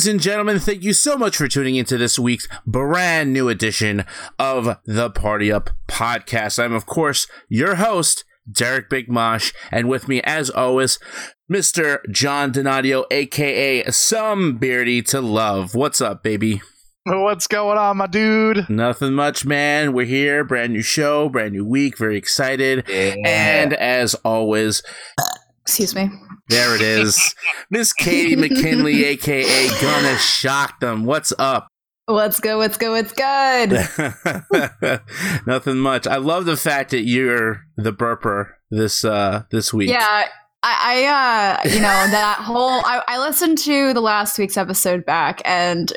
ladies and gentlemen? Thank you so much for tuning into this week's brand new edition of the Party Up podcast. I'm, of course, your host, Derek Big Mosh, and with me, as always, Mr. John Donadio, aka Some Beardy to Love. What's up, baby? What's going on, my dude? Nothing much, man. We're here, brand new show, brand new week, very excited. And as always, Excuse me. there it is, Miss Katie McKinley, aka Gonna Shock Them. What's up? What's good? What's good? What's good? Nothing much. I love the fact that you're the burper this uh this week. Yeah, I, I uh, you know, that whole. I, I listened to the last week's episode back, and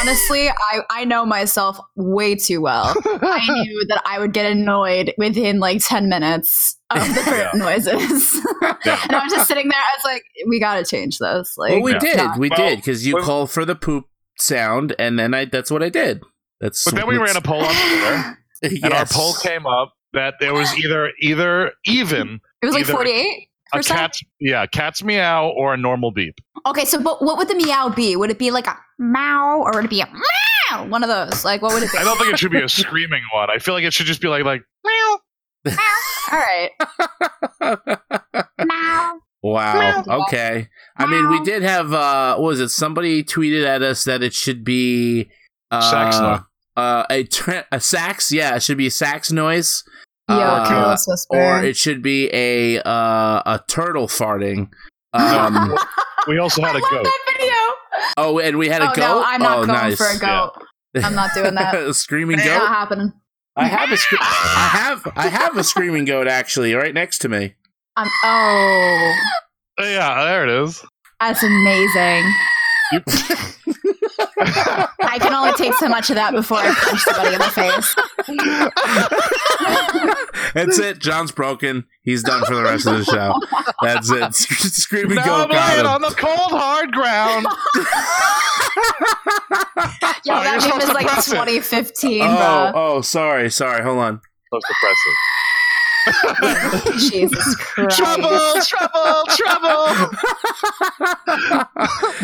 honestly, I I know myself way too well. I knew that I would get annoyed within like ten minutes of the burp noises, Yeah. and I was just sitting there. I was like, "We got to change this." Like, Well, we Yeah. did. not- We Well, did because you well- called for the poop sound, and then I that's what I did. That's But then we ran a poll on Twitter, and our poll came up that there was either either even It was like forty-eight a percent. cat's yeah cat's meow or a normal beep. Okay, so but what would the meow be? Would it be like a meow or would it be a meow? One of those. Like what would it be? I don't think it should be a screaming one. I feel like it should just be like like meow. All right. meow. Wow. Meow. Okay. I mean, we did have. uh What was it? Somebody tweeted at us that it should be uh, Sax noise. Uh, a tra- a sax. Yeah, it should be a sax noise. Yo, Uh, or it should be a uh, a turtle farting. Um, We also had a I love goat. that video. oh, and we had a oh goat. no, I'm not oh, going nice. for a goat. I'm not doing that. a screaming Not goat. happening. I have a scre- I have I have a screaming goat actually right next to me. I'm, oh, Yeah, there it is. that's amazing. You- I can only take so much of that before I punch somebody in the face. That's it. John's broken. He's done for the rest of the show. That's it. Sc- Screaming now goat I'm laying got on the cold hard ground. Yo, Oh, that you're meme is like 2015, Oh, bro. oh, sorry, sorry. Hold on. Supposed to press it. Jesus Christ. Trouble, trouble, trouble.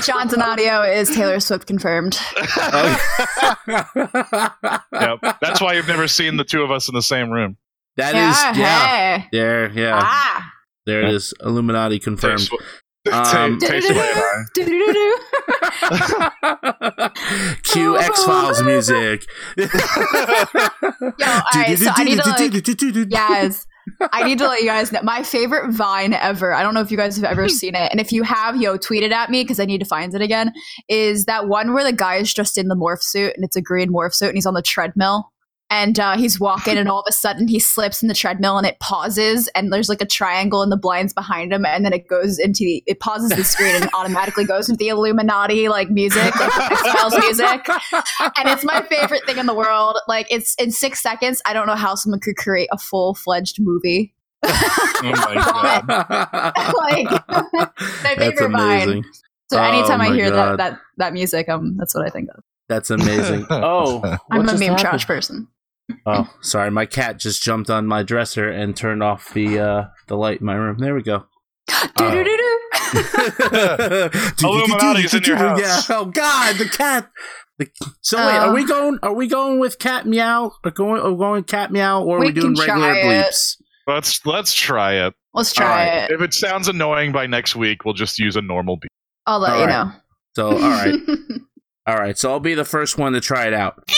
John Donadio is Taylor Swift confirmed. yep. That's why you've never seen the two of us in the same room. That yeah, is, yeah. hey. There, yeah. Ah. There it is. Illuminati confirmed. Taste- Um. Cue X Files music. Yo, alright, so I need to like, Yes. I need to let you guys know my favorite Vine ever. I don't know if you guys have ever hmm. seen it. And if you have, yo, tweet it at me because I need to find it again. Is that one where the guy is just in the morph suit and it's a green morph suit and he's on the treadmill and uh, he's walking and all of a sudden he slips in the treadmill and it pauses and there's like a triangle in the blinds behind him and then it goes into the, it pauses the screen and automatically goes into the Illuminati like music, like the X-Files music and it's my favorite thing in the world. Like it's in six seconds. I don't know how someone could create a full fledged movie. Oh my god. like my That's favorite Vine. amazing. So Oh anytime I hear God. that that that music, um, that's what I think of. That's amazing. Oh, I'm a meme happened? trash person. Oh, sorry. My cat just jumped on my dresser and turned off the uh, the light in my room. There we go. Illuminati's in your house. Yeah. Oh God, the cat. The, so wait, are we going? Are we going with cat meow? Or going? Are going cat meow? Or are we, We doing regular try it. bleeps? Let's let's try it. Let's try Alright. it. If it sounds annoying by next week, we'll just use a normal beat. I'll let All you right. know. So all right, all right. So I'll be the first one to try it out.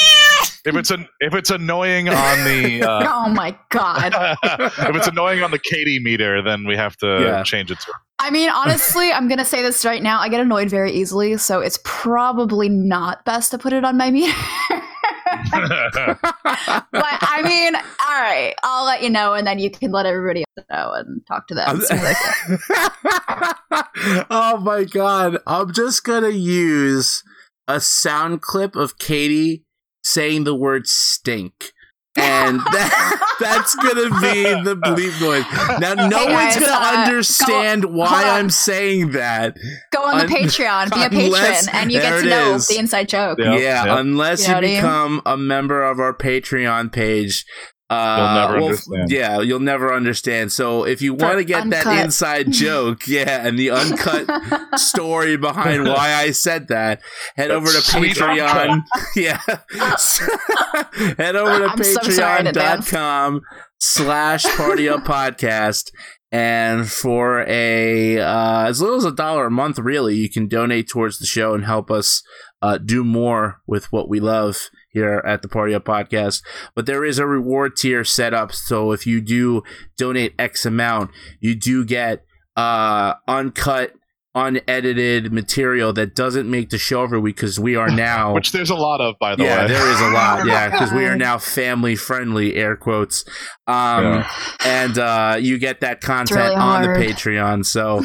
If it's an if it's annoying on the uh, oh my god. if it's annoying on the Katie meter, then we have to Yeah. change it to. I mean, honestly, I'm gonna say this right now. I get annoyed very easily, so it's probably not best to put it on my meter. but I mean, all right, I'll let you know, and then you can let everybody else know and talk to them. See what they think. oh my god! I'm just gonna use a sound clip of Katie saying the word "stink." and that, that's gonna be the bleep noise. Now, no Hey one's guys, gonna uh, understand go- why on. I'm saying that. Go on the Un- Patreon, be a patron, unless- and you get to know is. the inside joke. Yeah, yeah, yeah. unless You know you what I mean? become a member of our Patreon page. Uh, You'll never well, understand. Yeah, you'll never understand. So if you want to get that inside joke, yeah, and the uncut story behind why I said that, head over to Patreon. yeah. head over to I'm so sorry in advance. patreon.com slash party up podcast. And for a uh, as little as a dollar a month, really, you can donate towards the show and help us uh, do more with what we love here at the Party Up Podcast. But there is a reward tier set up, so if you do donate X amount, you do get uh, uncut, unedited material that doesn't make the show every week because we are now. Which there's a lot of, by the yeah, way. there is a lot. Yeah, because we are now family friendly, air quotes. Um, Yeah. and uh, you get that content really on the. Patreon. So,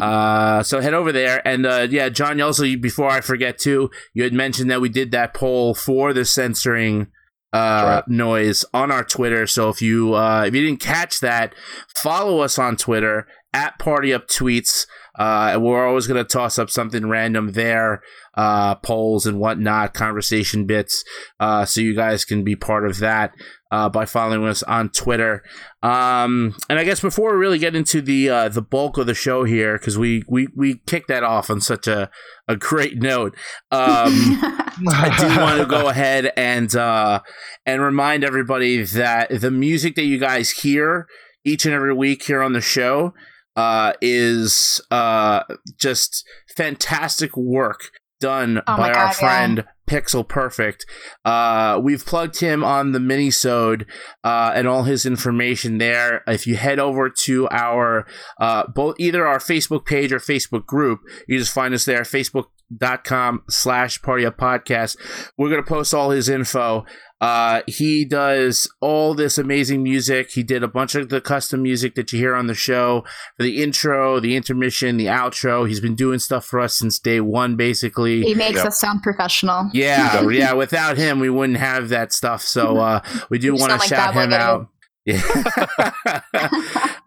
uh, so head over there. And uh, yeah, John, also before I forget too, you had mentioned that we did that poll for the censoring uh, That's noise on our Twitter. So if you uh, if you didn't catch that, follow us on Twitter at Party Up Tweets. Uh, we're always going to toss up something random there, uh, polls and whatnot, conversation bits, uh, so you guys can be part of that uh, by following us on Twitter. Um, and I guess before we really get into the uh, the bulk of the show here, because we, we we kicked that off on such a a great note. Um, I do want to go ahead and uh, and remind everybody that the music that you guys hear each and every week here on the show uh, is uh, just fantastic work done Oh by my our God, friend Pixel Perfect. Uh, we've plugged him on the minisode uh, and all his information there. If you head over to our uh, both either our Facebook page or Facebook group, you just find us there, facebook.com slash party up podcast. We're gonna post all his info. Uh, he does all this amazing music. He did a bunch of the custom music that you hear on the show for the intro, the intermission, the outro. He's been doing stuff for us since day one, basically. he makes Yep. us sound professional. Yeah, yeah. Without him, we wouldn't have that stuff. So uh, we do want to sound like shout him babbling out. Yeah.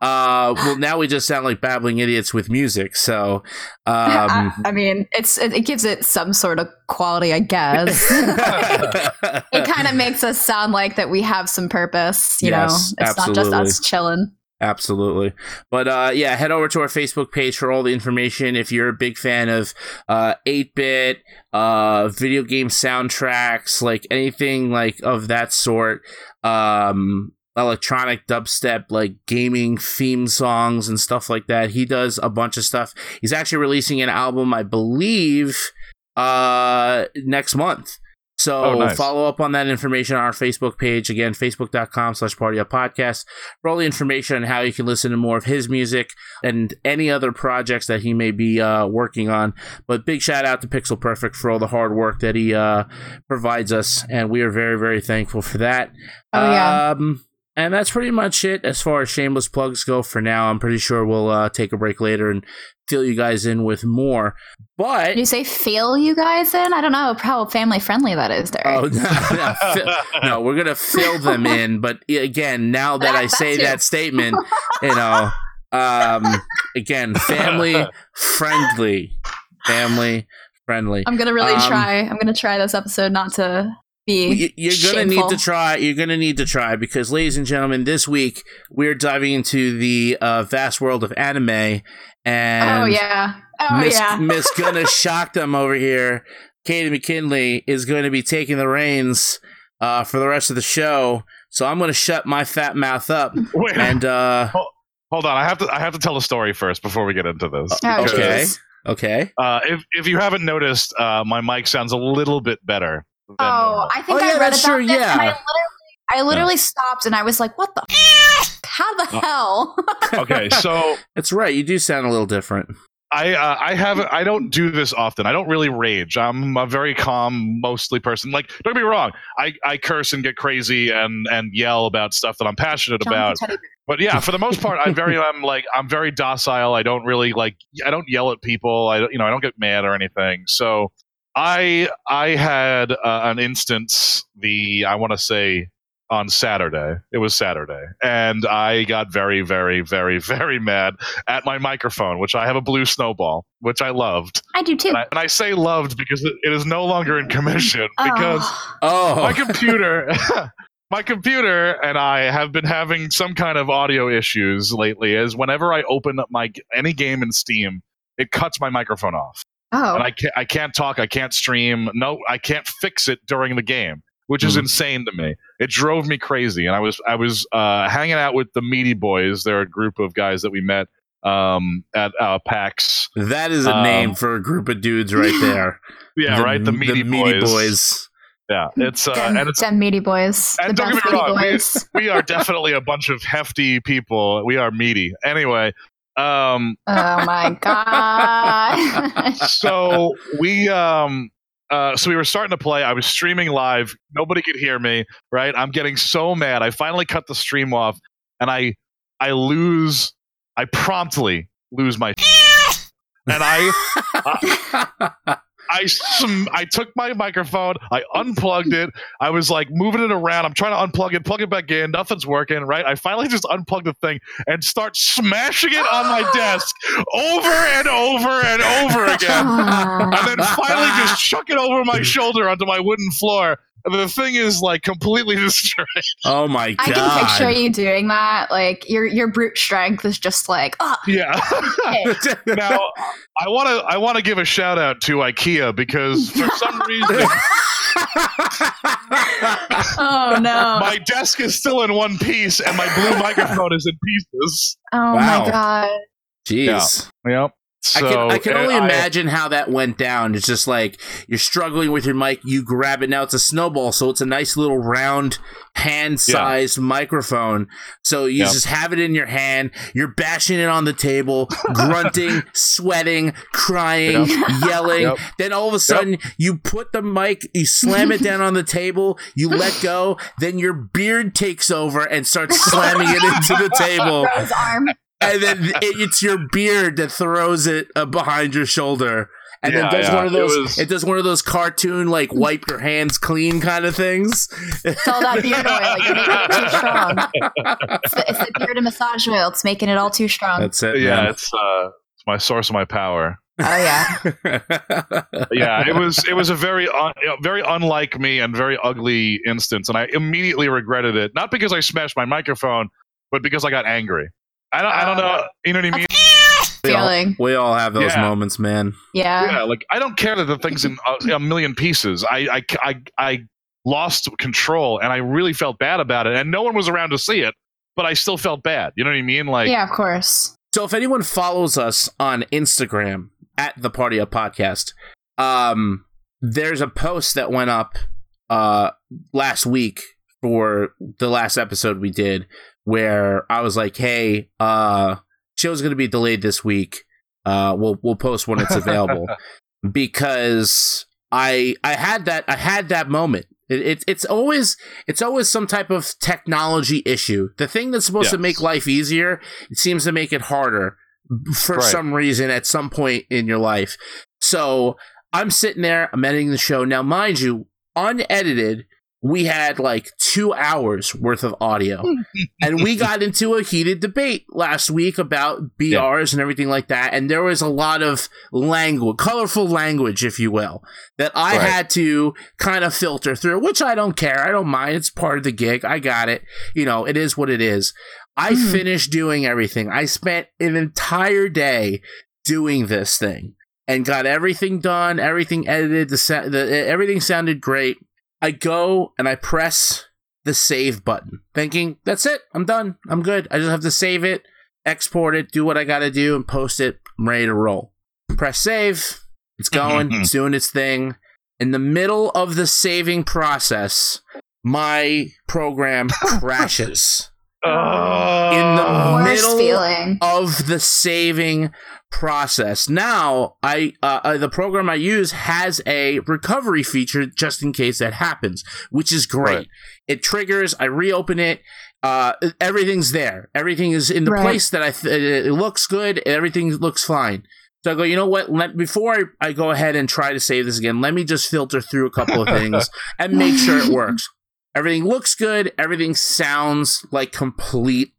uh, well, now we just sound like babbling idiots with music. So, I, um, I mean, it's it, it gives it some sort of quality, I guess. it kind of makes us sound like that we have some purpose. You Yes, know, it's not just us chilling. Absolutely. But uh, yeah, head over to our Facebook page for all the information. If you're a big fan of uh, 8-bit, uh, video game soundtracks, like anything like of that sort, um, electronic dubstep, like gaming theme songs and stuff like that. He does a bunch of stuff. He's actually releasing an album, I believe, uh, next month. So Oh, nice. follow up on that information on our Facebook page. Again, facebook.com slash party up podcast for all the information on how you can listen to more of his music and any other projects that he may be uh, working on. But big shout out to Pixel Perfect for all the hard work that he uh, provides us, and we are very, very thankful for that. Oh, yeah. Um, and that's pretty much it as far as shameless plugs go for now. I'm pretty sure we'll uh, take a break later and fill you guys in with more. But Did you say fill you guys in? I don't know how family friendly that is, Derek. Oh no, no, fi- no, we're gonna fill them in. But again, now that I say that that statement, you know, um, again, family friendly, family friendly. I'm gonna really Um, try. I'm gonna try this episode not to be. Y- You're gonna shameful. need to try. You're gonna need to try because, ladies and gentlemen, this week we're diving into the uh, vast world of anime. And oh yeah. Oh Miss, yeah. Miss gonna shock them over here. Katie McKinley is going to be taking the reins uh, for the rest of the show. So I'm going to shut my fat mouth up Wait, and uh, hold on. I have to. I have to tell a story first before we get into this. Oh, okay, okay. Uh, if if you haven't noticed, uh, my mic sounds a little bit better. Than Oh. I think Oh, I read that's about true, this, and I yeah. literally, I literally stopped and I was like, "What the? F- how the Oh. hell?" okay. So That's right. You do sound a little different. I uh, I haven't I don't do this often. I don't really rage. I'm a very calm, mostly person. Like don't get me wrong, I, I curse and get crazy and and yell about stuff that I'm passionate John about. But yeah, for the most part, I'm very I'm like I'm very docile. I don't really like I don't yell at people. I don't you know I don't get mad or anything. So I I had uh, an instance the I want to say on Saturday. It was Saturday, and I got very very very very mad at my microphone, which I have a blue snowball, which I loved. I do too. And I, and I say loved because it, it is no longer in commission because Oh. Oh, my computer my computer and I have been having some kind of audio issues lately. Is whenever I open up my any game in Steam, it cuts my microphone off, Oh, and I can't I can't talk, I can't stream. No, I can't fix it during the game, which is Mhm. insane to me. It drove me crazy, and I was I was uh, hanging out with the Meaty Boys. They're a group of guys that we met um, at uh, PAX. That is a Um, name for a group of dudes right there. Yeah, right. The Meaty, Meaty Boys. boys. Yeah, it's uh, them, and it's them meaty boys. and the don't get me wrong, we- boys. we are definitely a bunch of hefty people. We are meaty. Anyway, um, oh my god. so we um uh, so we were starting to play. I was streaming live. Nobody could hear me. Right? I'm getting so mad. I finally cut the stream off, and I I lose. I promptly lose my. And I I sm- I took my microphone, I unplugged it. I was like moving it around. I'm trying to unplug it, plug it back in. Nothing's working, right? I finally just unplugged the thing and start smashing it on my desk over and over and over again. And then finally just chuck it over my shoulder onto my wooden floor. And the thing is like completely destroyed. oh my god! I god! can picture you doing that. Like your your brute strength is just like, oh, Yeah. now I want to I want to give a shout out to IKEA because for some reason oh no. my desk is still in one piece and my blue microphone is in pieces. oh Wow. my god. Jeez. Yep. I can I can only I- imagine how that went down. It's just like you're struggling with your mic, you grab it now. It's a snowball, so it's a nice little round hand-sized microphone. So you Yep. just have it in your hand. You're bashing it on the table, grunting, sweating, crying, yelling. Yep. Then all of a sudden, you put the mic, you slam it down on the table, you let go. Then your beard takes over and starts slamming it into the table Throw his arm. And then it, it's your beard that throws it uh, behind your shoulder, and Yeah, then does yeah, one of it those. It, was- does one of those cartoon like wipe your hands clean kind of things. It's all that beard oil. You're making it too strong. It's the, it's the beard and massage oil. It's making it all too strong. That's it. yeah, man. it's uh it's my source of my power. oh yeah. Yeah, it was it was a very un, very unlike me and very ugly instance and I immediately regretted it. Not because I smashed my microphone, but because I got angry. I don't I don't know, you know what I mean? we, all, we all have those Yeah. moments, man. Yeah. Yeah, like I don't care that the thing's in a, a million pieces. I, I, I, I lost control and I really felt bad about it. And no one was around to see it, but I still felt bad. You know what I mean? Like, Yeah, of course. So if anyone follows us on Instagram at the Party Up Podcast, um, there's a post that went up uh last week for the last episode we did where I was like, "Hey, uh, show's gonna be delayed this week. Uh, we'll we'll post when it's available." because I I had that I had that moment. It, it, it's always it's always some type of technology issue. The thing that's supposed to make life easier, it seems to make it harder for Right. some reason at some point in your life. So I'm sitting there, I'm editing the show. Now, mind you, unedited, we had like two hours worth of audio. and we got into a heated debate last week about BRs and everything like that. And there was a lot of language, colorful language, if you will, that I Right. had to kind of filter through, which I don't care. I don't mind. It's part of the gig. I got it. You know, it is what it is. I Mhm. finished doing everything. I spent an entire day doing this thing and got everything done, everything edited, the, the everything sounded great. I go and I press the save button, thinking that's it. I'm done. I'm good. I just have to save it, export it, do what I got to do, and post it. I'm ready to roll. Press save. It's going. it's doing its thing. In the middle of the saving process, my program crashes Oh, In the Worst middle feeling. of the saving process. Now, I uh, uh, the program I use has a recovery feature just in case that happens, which is great. Right. It triggers. I reopen it. Uh, everything's there. Everything is in the Right. place that I. Th- it looks good. Everything looks fine. So I go. You know what? Let before I, I go ahead and try to save this again. Let me just filter through a couple of things and make sure it works. Everything looks good. Everything sounds like complete.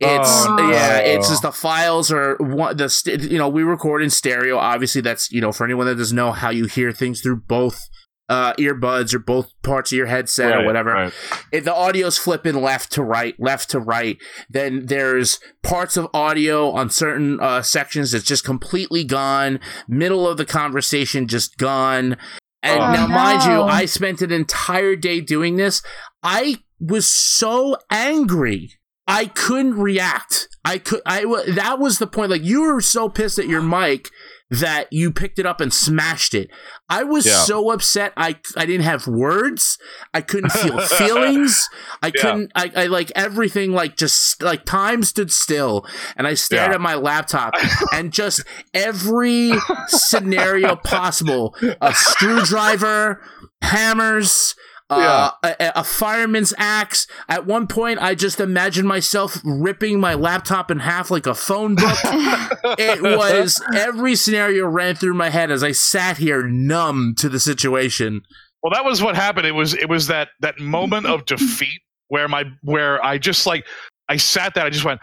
It's Oh, yeah. no. It's just the files are one the st- you know we record in stereo. Obviously, that's you know for anyone that doesn't know how you hear things through both uh, earbuds or both parts of your headset or whatever. right. If the audio's flipping left to right, left to right, then there's parts of audio on certain uh, sections that's just completely gone. Middle of the conversation just gone. And Oh, now, mind you. I spent an entire day doing this. I was so angry. I couldn't react. I could. I that was the point. Like you were so pissed at your mic that you picked it up and smashed it. I was Yeah. so upset. I I didn't have words. I couldn't feel feelings. I Yeah. couldn't. I, I like everything. Like just like time stood still, and I stared Yeah. at my laptop, and just every scenario possible: a screwdriver, hammers. Uh, a, a fireman's axe. At one point, I just imagined myself ripping my laptop in half like a phone book it was every scenario ran through my head as I sat here numb to the situation. Well, that was what happened. It was it was that that moment of defeat where my where I just like I sat there. I just went.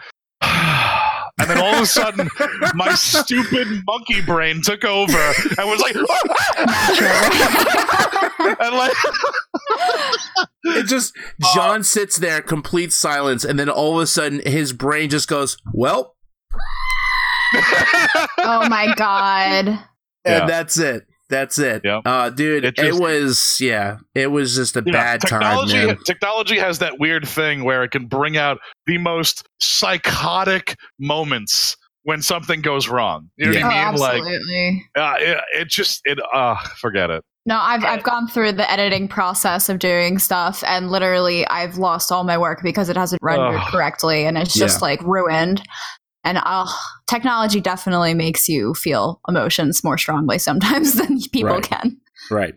And then all of a sudden, my stupid monkey brain took over and was like, and like, It just uh, John sits there, complete silence, and then all of a sudden his brain just goes, "Well," oh my god. Yeah. and that's it. That's it. Yeah. Uh, dude, It it, was yeah, it was just a you know, bad time, technology, man. technology has that weird thing where it can bring out the most psychotic moments when something goes wrong. You know Yeah. Oh, what I mean? Like, absolutely. uh, it, it just it uh forget it. No, I've I've gone through the editing process of doing stuff, and literally I've lost all my work because it hasn't rendered Ugh. correctly, and it's just like ruined. And uh, technology definitely makes you feel emotions more strongly sometimes than people Right. can. Right.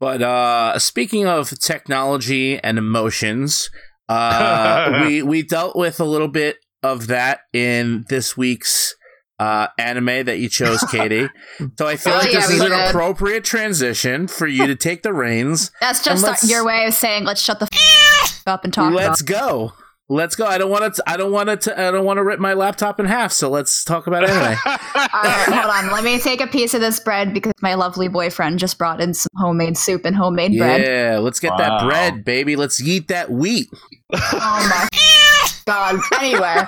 But uh speaking of technology and emotions, uh we we dealt with a little bit of that in this week's uh anime that you chose, Katie. so I feel Oh, like yeah, this we is an appropriate transition for you to take the reins. That's just let's- your way of saying let's shut the f- up and talk Let's about. go. Let's go. I don't want to I don't want to I don't want to rip my laptop in half, so let's talk about anime. All right, hold on. Let me take a piece of this bread because my lovely boyfriend just brought in some homemade soup and homemade bread. yeah, let's get that bread, baby. Let's eat that wheat. Oh my god. Anyway,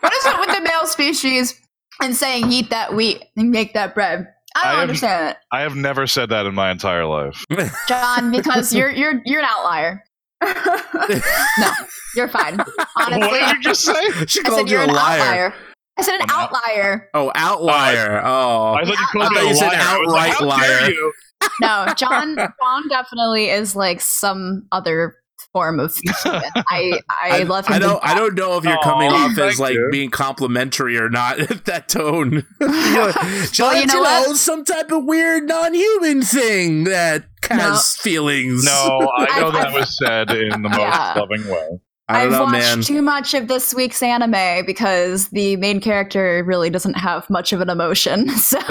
what is it with the male species and saying eat that wheat and make that bread? I don't I am- understand it, I have never said that in my entire life. John, because you're you're you're an outlier. no, you're fine. Honestly, what did you just say? she I called said you you're a an liar. outlier. I said an An out- outlier. Oh, outlier. Oh. I thought you called me thought a you said liar. I was like, outright How dare liar. you? No, John. John definitely is like some other form of human. I I, love him. I don't. I don't know if you're Aw, coming off as like you. being complimentary or not. that tone. You're like, you know what? some type of weird non-human thing that has feelings. No, I know I've- that I've- was said in the most Yeah. loving way. I have watched man. too much of this week's anime because the main character really doesn't have much of an emotion. So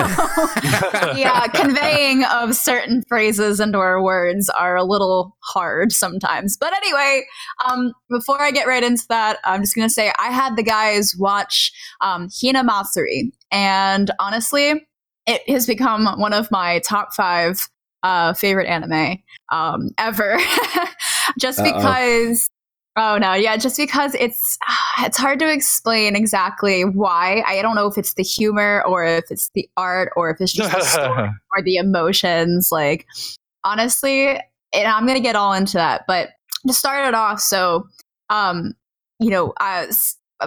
yeah, conveying of certain phrases and or words are a little hard sometimes. But anyway, um, before I get right into that, I'm just gonna say I had the guys watch um, Hinamatsuri, and honestly, it has become one of my top five uh, favorite anime um, ever. just Uh-oh. because Oh no, yeah, just because it's it's hard to explain exactly why. I don't know if it's the humor or if it's the art or if it's just the story or the emotions. Like honestly, and I'm gonna get all into that. But to start it off, so um, you know,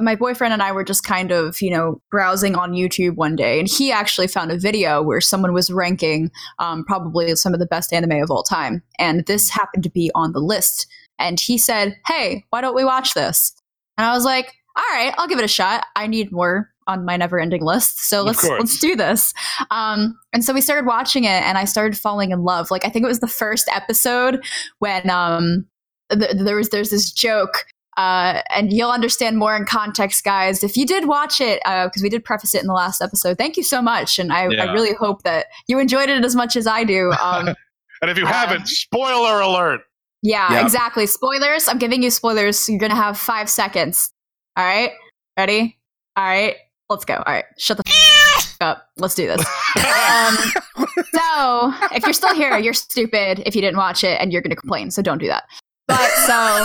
my boyfriend and I were just kind of, you know, browsing on YouTube one day, and he actually found a video where someone was ranking um, probably some of the best anime of all time, and this happened to be on the list. And he said, "Hey, why don't we watch this?" And I was like, "All right, I'll give it a shot. I need more on my never-ending list, so let's let's do this." Um, and so we started watching it, and I started falling in love. Like I think it was the first episode when um, th- there was there's this joke uh, and you'll understand more in context, guys. If you did watch it, because we did preface it in the last episode, thank you so much, and I, I really hope that you enjoyed it as much as I do. Um, And if you Uh, haven't, spoiler alert. Yeah, Yeah. exactly. Spoilers. I'm giving you spoilers. You're gonna have five seconds. All right, ready? All right, let's go. All right, shut the. F- up. Let's do this. um, so if you're still here, you're stupid if you didn't watch it, and you're going to complain. So don't do that. But so,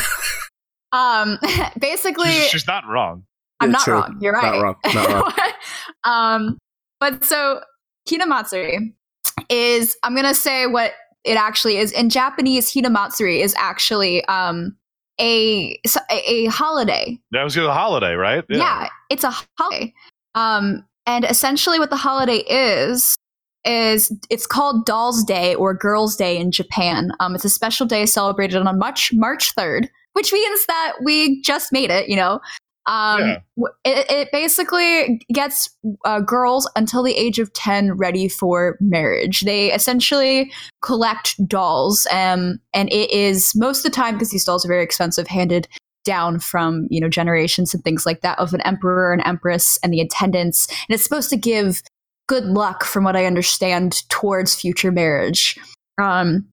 um, basically, she's not wrong. I'm Yeah, not true. wrong. You're right. Not wrong. Not wrong. um, but so Hinamatsuri is I'm gonna say what it actually is. In Japanese, Hinamatsuri is actually um a a, holiday. That was a holiday, right? Yeah. it's a holiday. Um, and essentially, what the holiday is is it's called Dolls Day or Girls Day in Japan. Um, it's a special day celebrated on March March third, which means that we just made it. You know, um, Yeah. it, it basically gets uh, girls until the age of 10 ready for marriage. They essentially collect dolls, um, and it is most of the time, because these dolls are very expensive, handed down from you know generations and things like that of an emperor and empress and the attendants and it's supposed to give good luck from what i understand towards future marriage um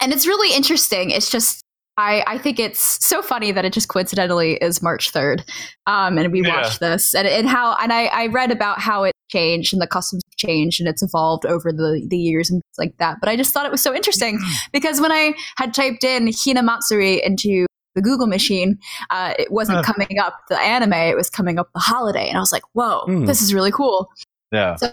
and it's really interesting it's just I, I think it's so funny that it just coincidentally is March 3rd. Um, and we Yeah. watched this and, and how, and I, I read about how it changed and the customs changed and it's evolved over the, the years and things like that. But I just thought it was so interesting because when I had typed in Hinamatsuri into the Google machine, uh, it wasn't Huh. coming up the anime, it was coming up the holiday. And I was like, whoa, Hmm. this is really cool. Yeah. So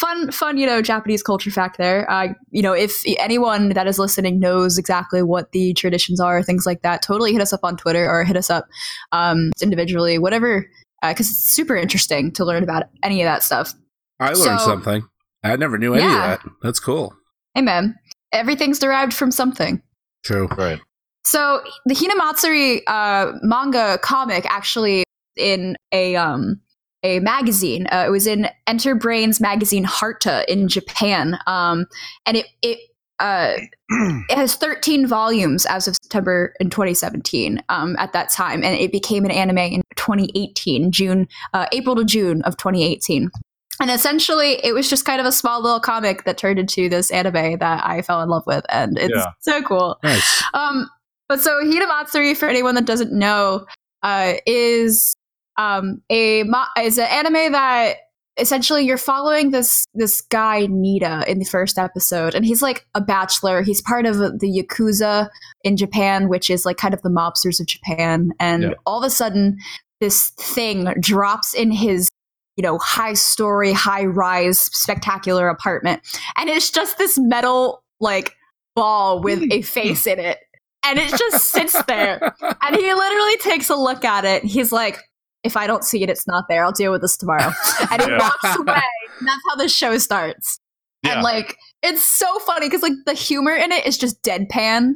fun, fun, you know, Japanese culture fact there. Uh, you know, if anyone that is listening knows exactly what the traditions are, things like that, totally hit us up on Twitter or hit us up um, individually, whatever, because it's super interesting to learn about any of that stuff. I learned So- something. I never knew any Yeah. of that. That's cool. Amen. Everything's derived from something. True. Right. So the Hinamatsuri uh, manga comic actually in a um a magazine. Uh, it was in Enterbrain's magazine Harta in Japan, um, and it it uh, it has 13 volumes as of September in 2017 um, at that time, and it became an anime in 2018, June, uh, April to June of 2018. And essentially, it was just kind of a small little comic that turned into this anime that I fell in love with, and it's Yeah. so cool. Nice. Um, but so Hinamatsuri, for anyone that doesn't know, uh, is um, a is an anime that essentially you're following this this guy Nitta in the first episode, and he's like a bachelor. He's part of the yakuza in Japan, which is like kind of the mobsters of Japan. And Yeah. all of a sudden, this thing drops in his you know high story, high rise, spectacular apartment, and it's just this metal like ball with a face in it and it just sits there. And he literally takes a look at it. He's like, if I don't see it, it's not there. I'll deal with this tomorrow. And he Yeah. walks away. And that's how the show starts. Yeah. And like, it's so funny because like the humor in it is just deadpan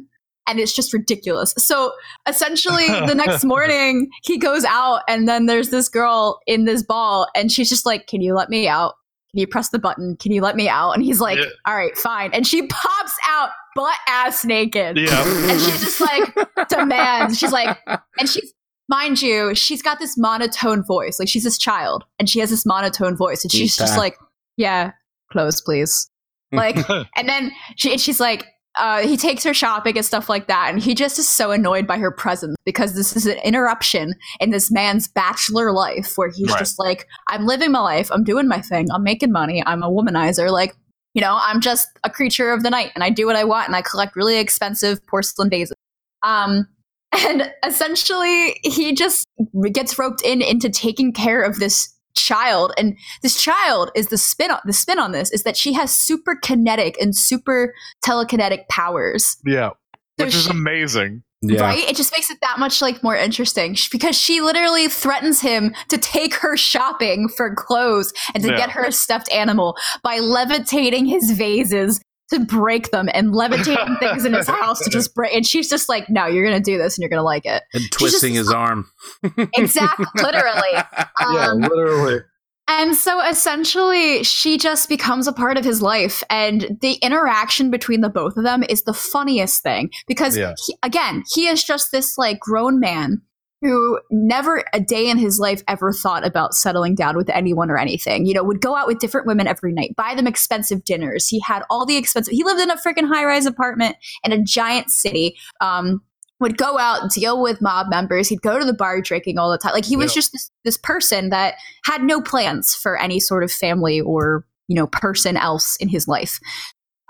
and it's just ridiculous. So essentially, the next morning, he goes out and then there's this girl in this ball and she's just like, Can you let me out? Can you press the button? Can you let me out? And he's like, Yeah. All right, fine. And she pops out butt ass naked Yeah. and she just like demands. She's like, and she's, mind you, she's got this monotone voice. Like she's this child, and she has this monotone voice, and she's just like, yeah, clothes, please. Like, and then she, and she's like, uh, he takes her shopping and stuff like that, and he just is so annoyed by her presence because this is an interruption in this man's bachelor life where he's Right. just like, I'm living my life, I'm doing my thing, I'm making money, I'm a womanizer, like. You know, I'm just a creature of the night and I do what I want and I collect really expensive porcelain vases. Um, and essentially, he just gets roped in into taking care of this child. And this child is the spin on the spin on this is that she has super kinetic and super telekinetic powers. yeah. So Which is she- amazing. Yeah. Right? It just makes it that much like more interesting because she literally threatens him to take her shopping for clothes and to Yeah. get her a stuffed animal by levitating his vases to break them and levitating things in his house to just break. And she's just like, "No, you're gonna do this and you're gonna like it." And twisting just- his arm. Exactly, literally. Um, literally. and so essentially, she just becomes a part of his life. And the interaction between the both of them is the funniest thing because, Yeah. he, again, he is just this like grown man who never a day in his life ever thought about settling down with anyone or anything. You know, would go out with different women every night, buy them expensive dinners. He had all the expensive, he lived in a freaking high rise apartment in a giant city. Um, would go out deal with mob members. He'd go to the bar drinking all the time. Like he was Yeah. just this, this person that had no plans for any sort of family or you know person else in his life.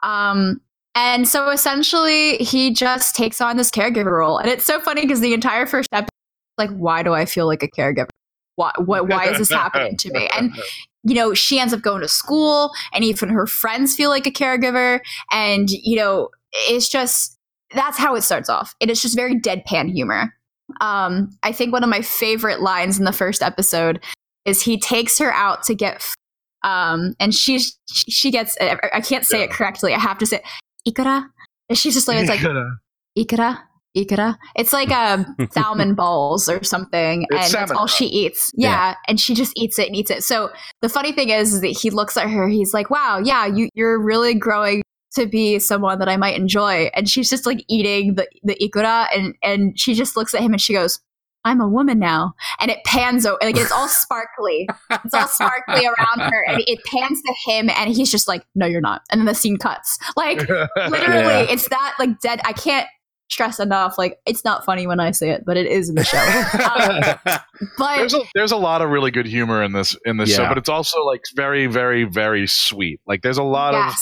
Um, and so essentially, he just takes on this caregiver role, and it's so funny because the entire first episode, like, why do I feel like a caregiver? Why, what, why is this happening to me? And you know, she ends up going to school, and even her friends feel like a caregiver, and you know, it's just that's how it starts off. It is just very deadpan humor. Um, I think one of my favorite lines in the first episode is he takes her out to get, f- um, and she's she gets I can't say it correctly. I have to say ikara. And she's just like it's like ikara. Ikara. It's like um, salmon balls or something, It's and that's all she eats. Yeah, and she just eats it and eats it. So the funny thing is, is that he looks at her. He's like, "Wow, yeah, you you're really growing to be someone that I might enjoy." And she's just like eating the the ikura, and and she just looks at him and she goes, "I'm a woman now." And it pans over, like it's all sparkly. It's all sparkly around her, and it pans to him, and he's just like, "No, you're not." And then the scene cuts. Like literally, Yeah. it's that like dead. I can't stress enough. Like it's not funny when I say it, but it is in the show. Um, but there's a there's a lot of really good humor in this in this show, but it's also like very very very sweet. Like there's a lot of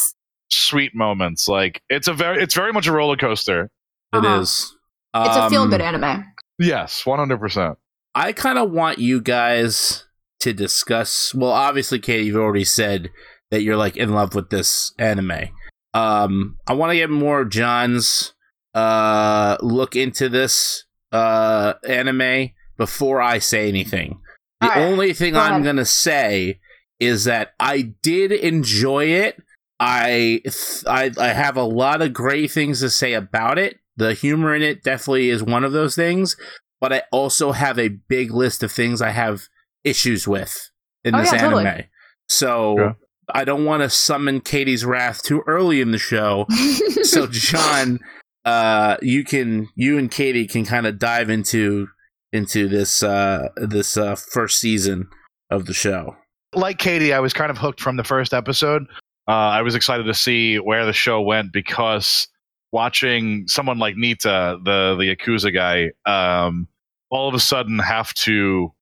sweet moments. Like it's a very it's very much a roller coaster. It Uh-huh. is. it's a feel good Um, anime. Yes, one hundred percent. I kind of want you guys to discuss. Well, obviously, Katie, you've already said that you're like in love with this anime. Um, I want to get more of John's uh look into this uh anime before I say anything. The All right, only thing go I'm gonna say is that I did enjoy it. I th- I I have a lot of great things to say about it. The humor in it definitely is one of those things, but I also have a big list of things I have issues with in Oh, this yeah, totally. anime. So Yeah. I don't want to summon Katie's wrath too early in the show. so John, uh, you can you and Katie can kind of dive into into this uh this uh first season of the show. Like Katie, I was kind of hooked from the first episode. Uh, I was excited to see where the show went because watching someone like Nitta, the the Yakuza guy, um, all of a sudden have to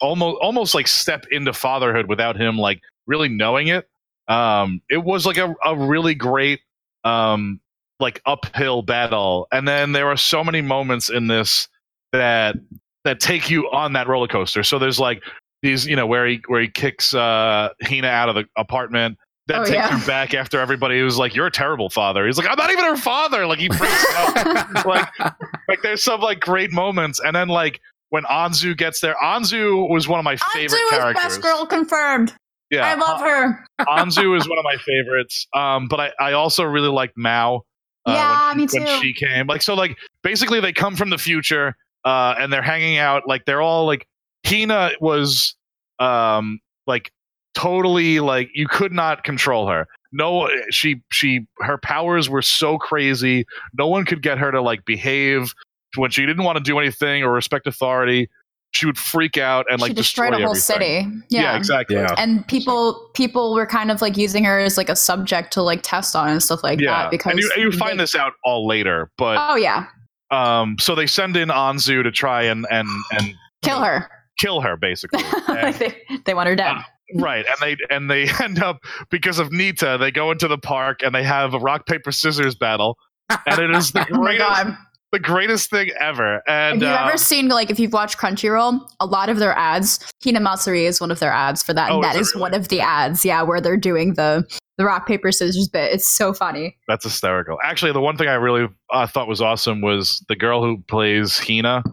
almost almost like step into fatherhood without him like really knowing it. Um, it was like a, a really great um, like uphill battle, and then there are so many moments in this that that take you on that roller coaster. So there's like these, you know, where he where he kicks uh, Hina out of the apartment. That Oh, takes yeah. him back after everybody was like, "You're a terrible father." He's like, "I'm not even her father." Like he freaks out. like like there's some like great moments, and then like when Anzu gets there, Anzu was one of my favorite Anzu is characters. best girl confirmed. Yeah, I love her. Anzu is one of my favorites. Um, but I, I also really liked Mao. Uh, Yeah, when, me When too. she came, like, so, like, basically, they come from the future, uh, and they're hanging out. Like, they're all like, Hina was, um, like, totally like you could not control her. No, she, she, her powers were so crazy. No one could get her to like behave when she didn't want to do anything or respect authority. She would freak out and like she destroyed a whole everything. city. Yeah. Yeah, exactly. Yeah. And people people were kind of like using her as like a subject to like test on and stuff like yeah, that because and you, you find they- this out all later, but Oh yeah, um, so they send in Anzu to try and and and kill her. kill her, basically. And- they, they want her dead. Ah, right, and they and they end up because of Nitta, they go into the park and they have a rock paper scissors battle, and it is the oh my greatest god! The greatest thing ever. And Have you um, ever seen like if you've watched Crunchyroll, a lot of their ads, Hinamatsuri is one of their ads for that. Oh, and that is is really? one of the ads, yeah, where they're doing the the rock paper scissors bit. It's so funny. that's hysterical. Actually, the one thing I really uh, thought was awesome was the girl who plays Hina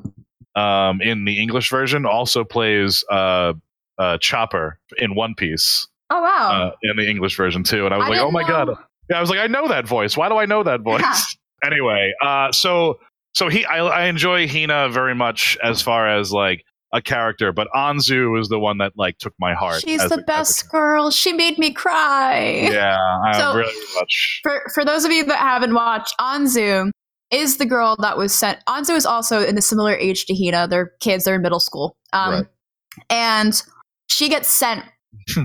um, in the English version also plays uh, uh, Chopper in One Piece. Oh wow! uh, in the English version too. And I was I like, oh my know. god. Yeah, I was like, I know that voice. Why do I know that voice? Yeah. anyway, uh, so so he, I, I enjoy Hina very much as far as like a character, but Anzu is the one that like took my heart. She's the a- best girl. She made me cry. yeah, I So- really much. For for those of you that haven't watched, Anzu is the girl that was sent. Anzu is also in a similar age to Hina. They're kids. They're in middle school. Um, Right. and she gets sent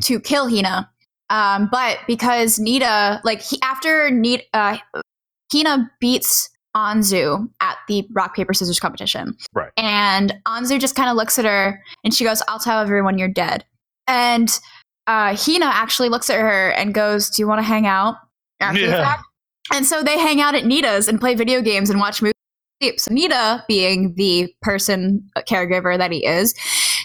to kill Hina. Um, but because Nitta, like he, after Nitta, uh, Hina beats Anzu at the rock paper scissors competition. Right. And Anzu just kind of looks at her and she goes, "I'll tell everyone you're dead." And uh, Hina actually looks at her and goes, "Do you want to hang out after the Yeah. fact?" And so they hang out at Nitta's and play video games and watch movies. So Nitta, being the person uh, caregiver that he is,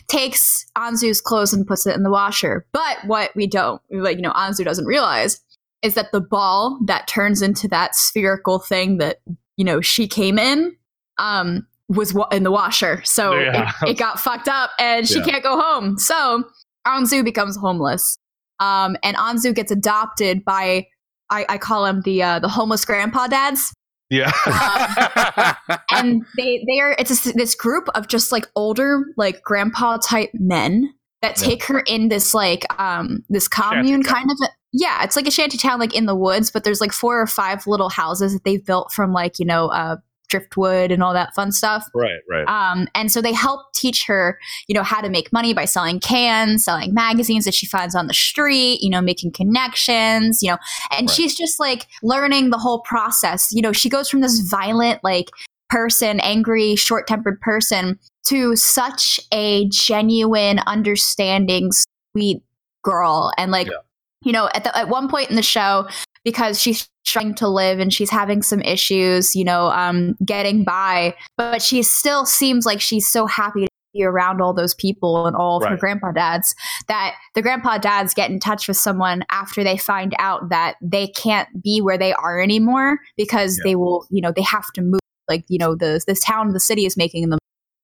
takes Anzu's clothes and puts it in the washer. But what we don't, like you know, Anzu doesn't realize is that the ball that turns into that spherical thing that you know she came in um was wa- in the washer so Yeah. it, it got fucked up and she Yeah. can't go home so anzu becomes homeless um and anzu gets adopted by i, I call him the uh, the homeless grandpa dads Yeah. and they they are it's this, this group of just like older like grandpa type men that Yeah. take her in this like um this commune kind of yeah it's like a shanty town like in the woods but there's like four or five little houses that they've built from like you know uh driftwood and all that fun stuff right, right. um, and so they help teach her, you know, how to make money by selling cans, selling magazines that she finds on the street, you know, making connections, you know, and Right. she's just like learning the whole process. You know, she goes from this violent, like, person, angry, short tempered person to such a genuine, understanding, sweet girl. And like, Yeah. You know, at the, at one point in the show, because she's trying to live and she's having some issues, you know, um, getting by, but she still seems like she's so happy to be around all those people and all of her grandpa dads that the grandpa dads get in touch with someone after they find out that they can't be where they are anymore because Yeah. they will, you know, they have to move. Like, you know, the this town, the city is making them.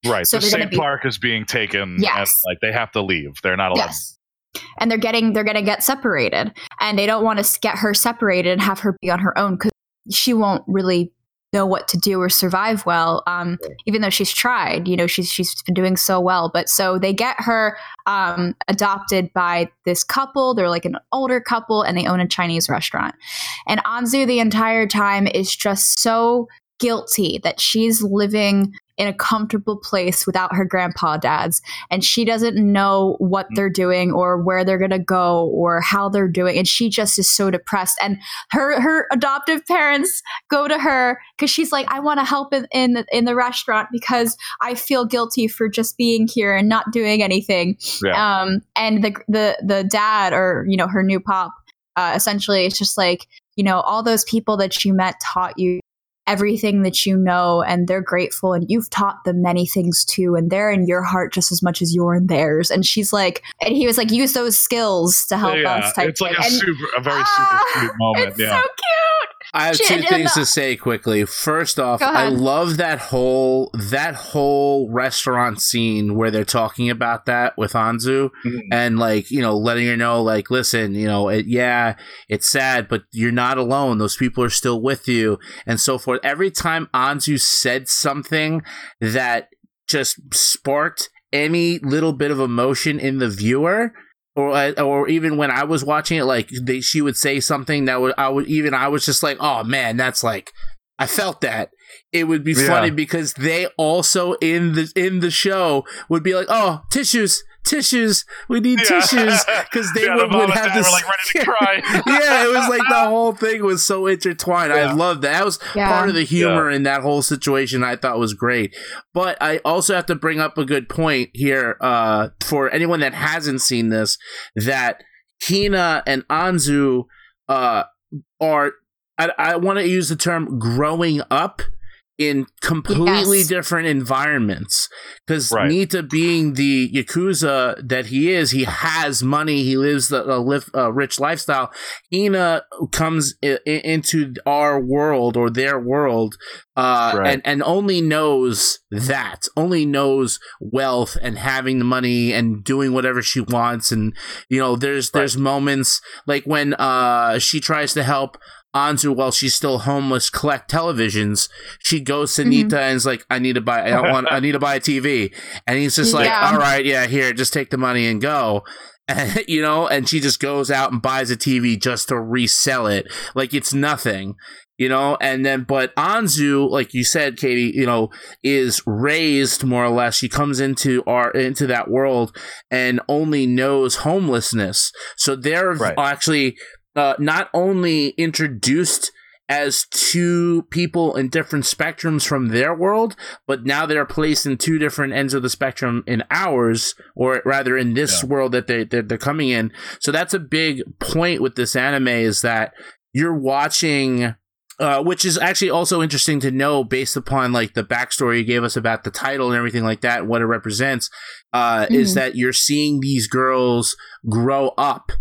right. so the state be- park is being taken. And, Yes. like they have to leave. They're not allowed. Yes. And they're getting they're going to get separated, and they don't want to get her separated and have her be on her own because she won't really know what to do or survive well. Um, even though she's tried, you know, she's she's been doing so well. But so they get her um, adopted by this couple. They're like an older couple, and they own a Chinese restaurant. And Anzu the entire time is just so guilty that she's living in a comfortable place without her grandpa dads and she doesn't know what they're doing or where they're going to go or how they're doing and she just is so depressed. And her her adoptive parents go to her cuz she's like I want to help in, in the, in the restaurant because I feel guilty for just being here and not doing anything. Yeah. um and the the the dad or you know her new pop uh, essentially it's just like you know all those people that you met taught you everything that you know and they're grateful and you've taught them many things too and they're in your heart just as much as you're in theirs and she's like and he was like use those skills to help yeah. us type It's like a. Super, a very Ah, super cute moment. it's Yeah. so cute I have Shit, two things the- to say quickly. First off, I love that whole that whole restaurant scene where they're talking about that with Anzu Mhm. and like you know letting her know like listen you know it, yeah it's sad but you're not alone those people are still with you and so forth. Every time Anzu said something that just sparked any little bit of emotion in the viewer or or even when I was watching it, like they, she would say something that would I would even I was just like, oh man, that's like I felt that. It would be Yeah. funny because they also in the in the show would be like, oh tissues, tissues, we need Yeah. tissues because they Yeah, would, mom would have this were like ready to cry. yeah, it was like the whole thing was so intertwined. I love that. That was Yeah. part of the humor in that whole situation. I thought was great. But I also have to bring up a good point here uh, for anyone that hasn't seen this that Hina and Anzu uh, are. I, I want to use the term growing up in completely Yes. different environments because Right. Nitta being the yakuza that he is, he has money, he lives the, a, live, a rich lifestyle. Ina comes I- I- into our world or their world, uh, Right. and and only knows that, only knows wealth and having the money and doing whatever she wants, and you know, there's there's moments like when uh she tries to help. Anzu, while she's still homeless, collect televisions. She goes to Mhm. Nitta and is like, "I need to buy. I don't want. I need to buy a TV." And he's just like, Yeah. "All right, yeah, here, just take the money and go." And, you know, and she just goes out and buys a TV just to resell it like it's nothing, you know. And then, but Anzu, like you said, Katie, you know, is raised more or less. She comes into our into that world and only knows homelessness. So they're Right. actually uh, not only introduced as two people in different spectrums from their world, but now they're placed in two different ends of the spectrum in ours, or rather in this yeah. world that they they're, they're coming in. So that's a big point with this anime is that you're watching uh, which is actually also interesting to know based upon like the backstory you gave us about the title and everything like that, what it represents, uh, mm-hmm. is that you're seeing these girls grow up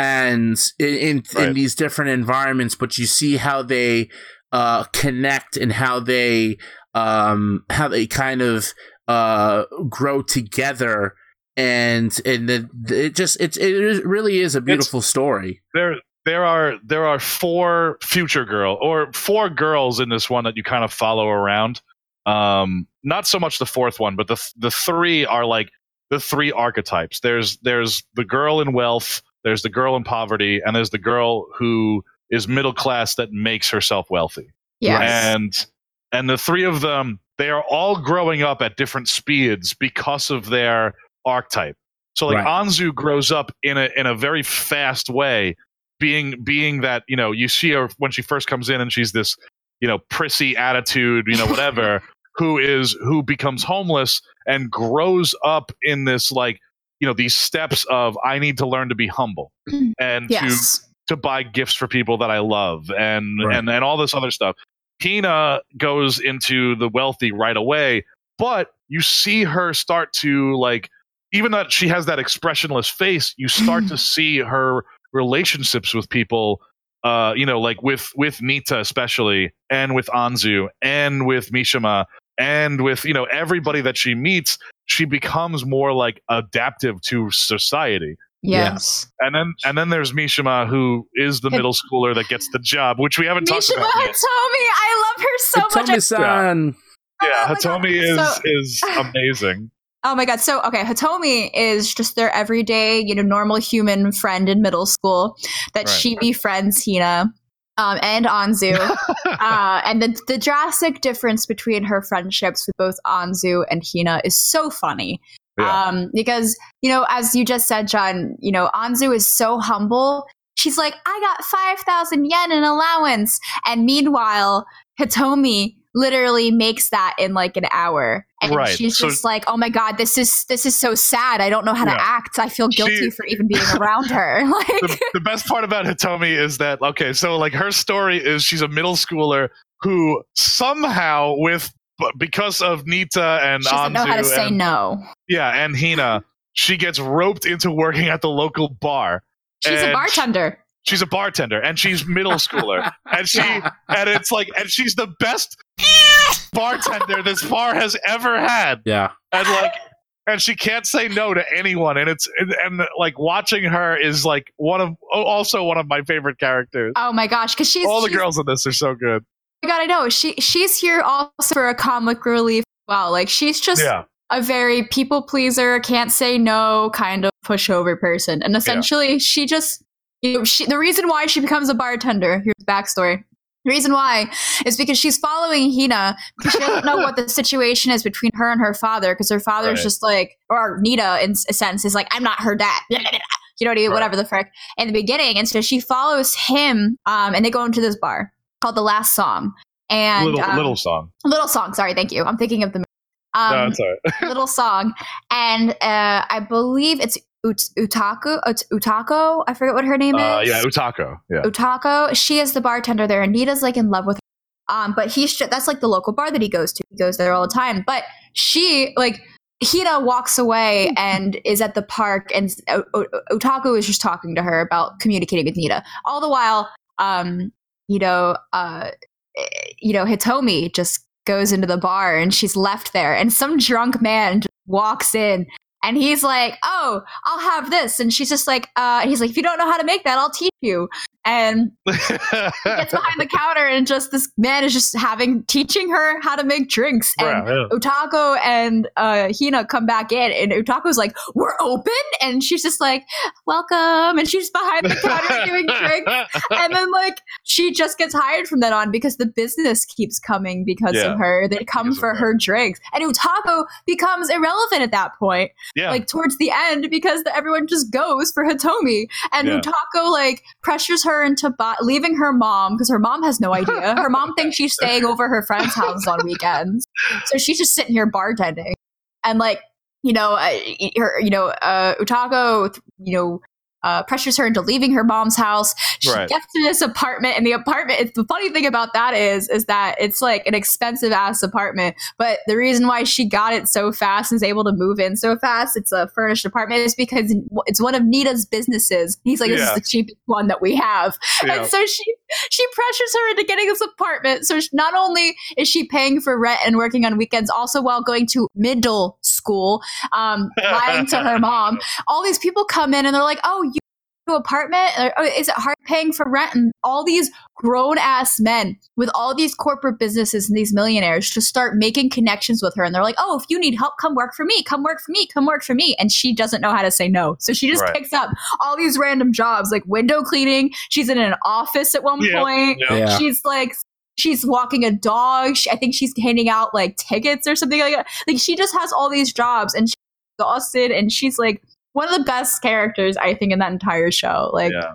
and in in, right. in, these different environments, but you see how they uh, connect and how they um, how they kind of uh, grow together and and the, it just it it really is a beautiful it's, story. There there are there are four future girl or four girls in this one that you kind of follow around. Um, not so much the fourth one, but the the three are like the three archetypes. There's there's the girl in wealth, there's the girl in poverty, and there's the girl who is middle class that makes herself wealthy. Yes. And and the three of them, they are all growing up at different speeds because of their archetype. So like right. Anzu grows up in a in a very fast way being being that you know you see her when she first comes in and she's this you know prissy attitude you know whatever who is who becomes homeless and grows up in this like you know these steps of i need to learn to be humble and yes. to to buy gifts for people that i love and right. and and all this other stuff Hina goes into the wealthy right away but you see her start to like even that she has that expressionless face you start to see her relationships with people uh, you know, like with with Nitta especially, and with Anzu, and with Mishima, and with you know everybody that she meets, she becomes more like adaptive to society. Yes. And then and then there's Mishima who is the middle schooler that gets the job, which we haven't Mishima talked about. Mishima Hitomi, I love her so Hitomi-san. much. Yeah, yeah oh Hitomi is so, is amazing. Oh my god. So okay, Hitomi is just their everyday, you know, normal human friend in middle school that right. she befriends Hina. Um, and Anzu. uh, and the, the drastic difference between her friendships with both Anzu and Hina is so funny. Yeah. Um, because, you know, as you just said, John, you know, Anzu is so humble. She's like, I got 5,000 yen in allowance. And meanwhile, Hitomi literally makes that in like an hour. And right. she's so, just like oh my god this is this is so sad. I don't know how yeah. to act. I feel guilty she, for even being around her. Like the, the, best part about hitomi is that okay so like her story is she's a middle schooler who somehow with because of nitta and she doesn't Anzu know how to say no. Yeah and hina she gets roped into working at the local bar. She's a bartender she's a bartender and she's middle schooler and she yeah. and it's like and she's the best bartender this bar has ever had yeah and like and she can't say no to anyone and it's and, and, like watching her is like one of oh, also one of my favorite characters oh my gosh because she's all the she's, girls in this are so good you gotta know she she's here also for a comic relief well like she's just yeah. a very people pleaser can't say no kind of pushover person and essentially yeah. she just you know, she, the reason why she becomes a bartender, here's the backstory. The reason why is because she's following Hina because she doesn't know what the situation is between her and her father because her father's right. just like, or Nitta in a sense is like, I'm not her dad. You know what I mean? Right. Whatever the frick. In the beginning. And so she follows him um, and they go into this bar called The Last Song. And little, um, little song. Little song. Sorry. Thank you. I'm thinking of the um, no, it's little song. And uh, I believe it's Ut- Utako, Ut- Utako, I forget what her name uh, is. yeah, Utako. Yeah, Utako. She is the bartender there. Anita's like in love with her. Um, but he's that's like the local bar that he goes to. He goes there all the time. But she like Hina walks away and is at the park, and uh, Utako is just talking to her about communicating with Nitta. All the while, um, you know, uh, you know, Hitomi just goes into the bar and she's left there, and some drunk man walks in and he's like, "Oh, I'll have this," and she's just like, uh, "He's like, if you don't know how to make that, I'll teach you." And he gets behind the counter, and just this man is just having teaching her how to make drinks. And yeah, yeah. Utako and uh, Hina come back in, and Utako's like, "We're open," and she's just like, "Welcome," and she's behind the counter doing drinks, and then like she just gets hired from then on because the business keeps coming because Yeah. of her. They come Because for her. her drinks. And Utako becomes irrelevant at that point. Yeah. Like towards the end because the, everyone just goes for Hitomi. And Yeah. Utako like pressures her into bu- leaving her mom because her mom has no idea. Her mom thinks she's staying over her friend's house on weekends. So she's just sitting here bartending. And like, you know, uh, her, you know, uh, Utako, you know, uh, pressures her into leaving her mom's house. She Right. gets to this apartment, and the apartment. It's the funny thing about that is, is that it's like an expensive ass apartment. But the reason why she got it so fast and is able to move in so fast, it's a furnished apartment, is because it's one of Nitta's businesses. He's like, this Yeah. is the cheapest one that we have. Yeah. And so she she pressures her into getting this apartment. So she, not only is she paying for rent and working on weekends, also while going to middle school, um, lying to her mom. All these people come in and they're like, "Oh, you have an apartment? Or, oh, is it hard paying for rent?" And all these grown ass men with all these corporate businesses and these millionaires just start making connections with her, and they're like, "Oh, if you need help, come work for me. Come work for me. Come work for me." And she doesn't know how to say no, so she just Right. picks up all these random jobs like window cleaning. She's in an office at one Yeah. point. Yeah. Yeah. She's like she's walking a dog. She, I think she's handing out like tickets or something like that. Like she just has all these jobs and she's exhausted and she's like one of the best characters I think in that entire show. Like yeah.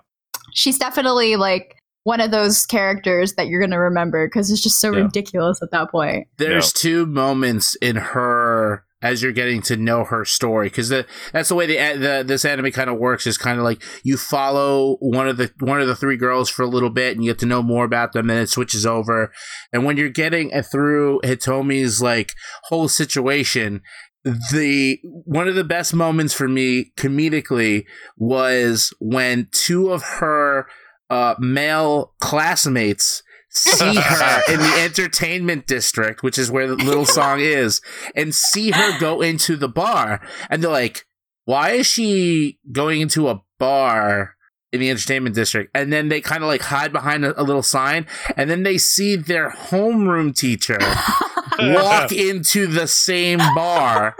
she's definitely like one of those characters that you're going to remember because it's just so Yeah. ridiculous at that point. There's two moments in her as you're getting to know her story because that's the way the, the this anime kind of works is kind of like you follow one of the one of the three girls for a little bit and you get to know more about them and it switches over and when you're getting uh, through Hitomi's like whole situation the one of the best moments for me comedically was when two of her uh, male classmates see her in the entertainment district, which is where the little song is, and see her go into the bar. And they're like, why is she going into a bar in the entertainment district? And then they kind of like hide behind a, a little sign, and then they see their homeroom teacher walk into the same bar.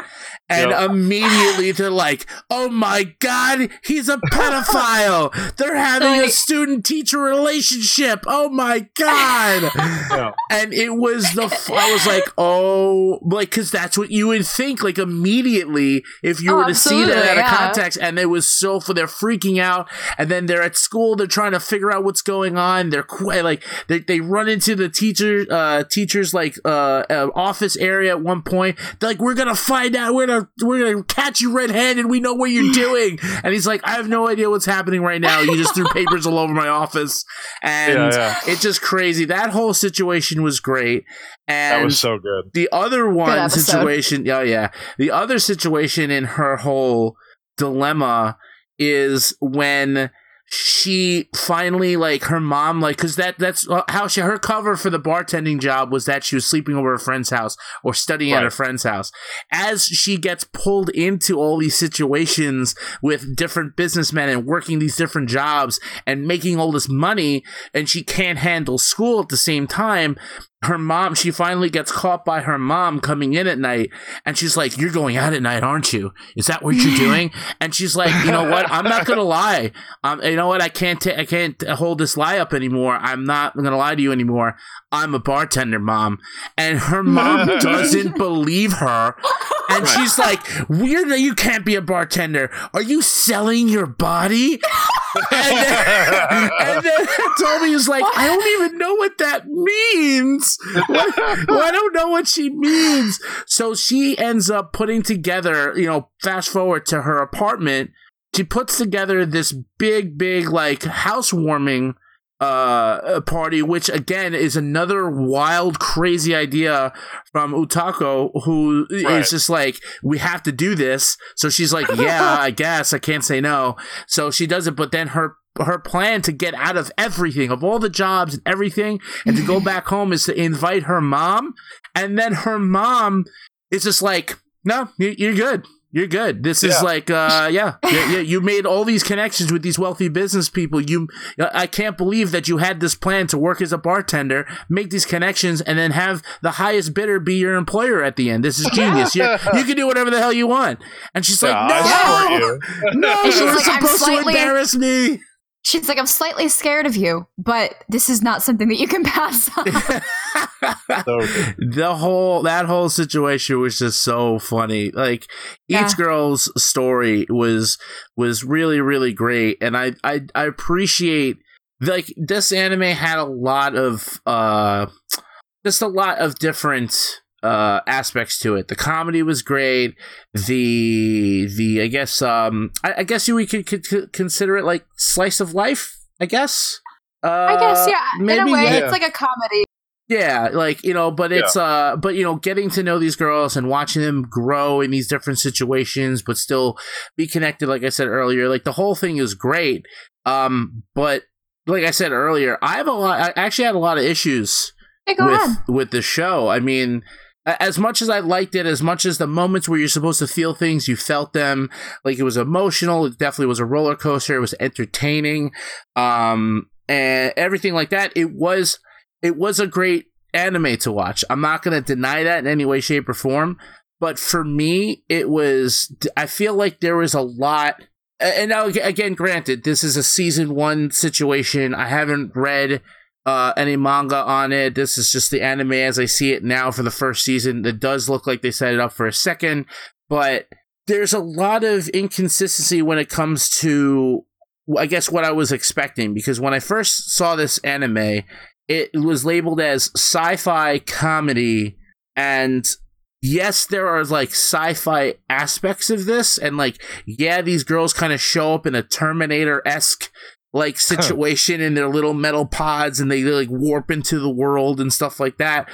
And Yep. immediately they're like, "Oh my god, he's a pedophile! They're having a student-teacher relationship! Oh my god!" Yeah. and it was the f- I was like, "Oh, like because that's what you would think like immediately if you Oh, were to see that absolutely, out of context." And it was so for they're freaking out, and then they're at school, they're trying to figure out what's going on. They're qu- like they they run into the teacher uh teacher's like uh, uh office area at one point. They're like, "We're gonna find out. We're gonna we're gonna catch you red-handed. We know what you're doing." And he's like, "I have no idea what's happening right now. You just threw papers all over my office." And Yeah, yeah. it's just crazy. That whole situation was great. And That was so good. the other one episode. situation, oh yeah, the other situation in her whole dilemma is when she finally like her mom like because that that's uh, how she her cover for the bartending job was that she was sleeping over a friend's house or studying at Right. a friend's house as she gets pulled into all these situations with different businessmen and working these different jobs and making all this money and she can't handle school at the same time her mom she finally gets caught by her mom coming in at night and she's like you're going out at night aren't you? Is that what you're doing? And she's like you know what? I'm not gonna lie. Um, you know what? I can't ta- i can't hold this lie up anymore. I'm not gonna lie to you anymore. I'm a bartender mom. And her mom doesn't believe her and she's like weird that you can't be a bartender. Are you selling your body and then, and then like, I don't even know what that means. well, I don't know what she means. So she ends up putting together, you know, fast forward to her apartment. She puts together this big, big, like, housewarming uh party which again is another wild crazy idea from utako who is Right. just like we have to do this. So she's like yeah i guess. I can't say no. So she does it but then her her plan to get out of everything of all the jobs and everything and to go back home is to invite her mom. And then her mom is just like no you're good you're good. This is like uh yeah, yeah, yeah you made all these connections with these wealthy business people. You i can't believe that you had this plan to work as a bartender make these connections and then have the highest bidder be your employer at the end. This is genius. You you can do whatever the hell you want. And she's like Yeah, no I you. no And she's you're like, supposed slightly- to embarrass me She's like, I'm slightly scared of you, but this is not something that you can pass on. the whole that whole situation was just so funny. Like each girl's story was was really really great, and I I, I appreciate like this anime had a lot of uh just a lot of different uh aspects to it the comedy was great the the i guess um i, I guess you we could, could, could consider it like slice of life i guess uh I guess, yeah. maybe in a way, yeah. it's like a comedy. Yeah, like you know, but it's uh, but you know, getting to know these girls and watching them grow in these different situations, but still be connected. Like I said earlier, like the whole thing is great. Um, but like I said earlier, I have a lot. I actually had a lot of issues Hey, with ahead. with the show. I mean, a- as much as I liked it, as much as the moments where you're supposed to feel things, you felt them. Like it was emotional. It definitely was a roller coaster. It was entertaining, um, and everything like that. It was it was a great anime to watch. I'm not going to deny that in any way, shape, or form. But for me, it was. I feel like there was a lot. And now, again, granted, this is a season one situation. I haven't read uh, any manga on it. This is just the anime as I see it now for the first season. It does look like they set it up for a second, but there's a lot of inconsistency when it comes to, I guess, what I was expecting. Because when I first saw this anime, it was labeled as sci fi comedy. And yes, there are like sci fi aspects of this. And like, yeah, these girls kind of show up in a Terminator esque like situation in their little metal pods and they like warp into the world and stuff like that.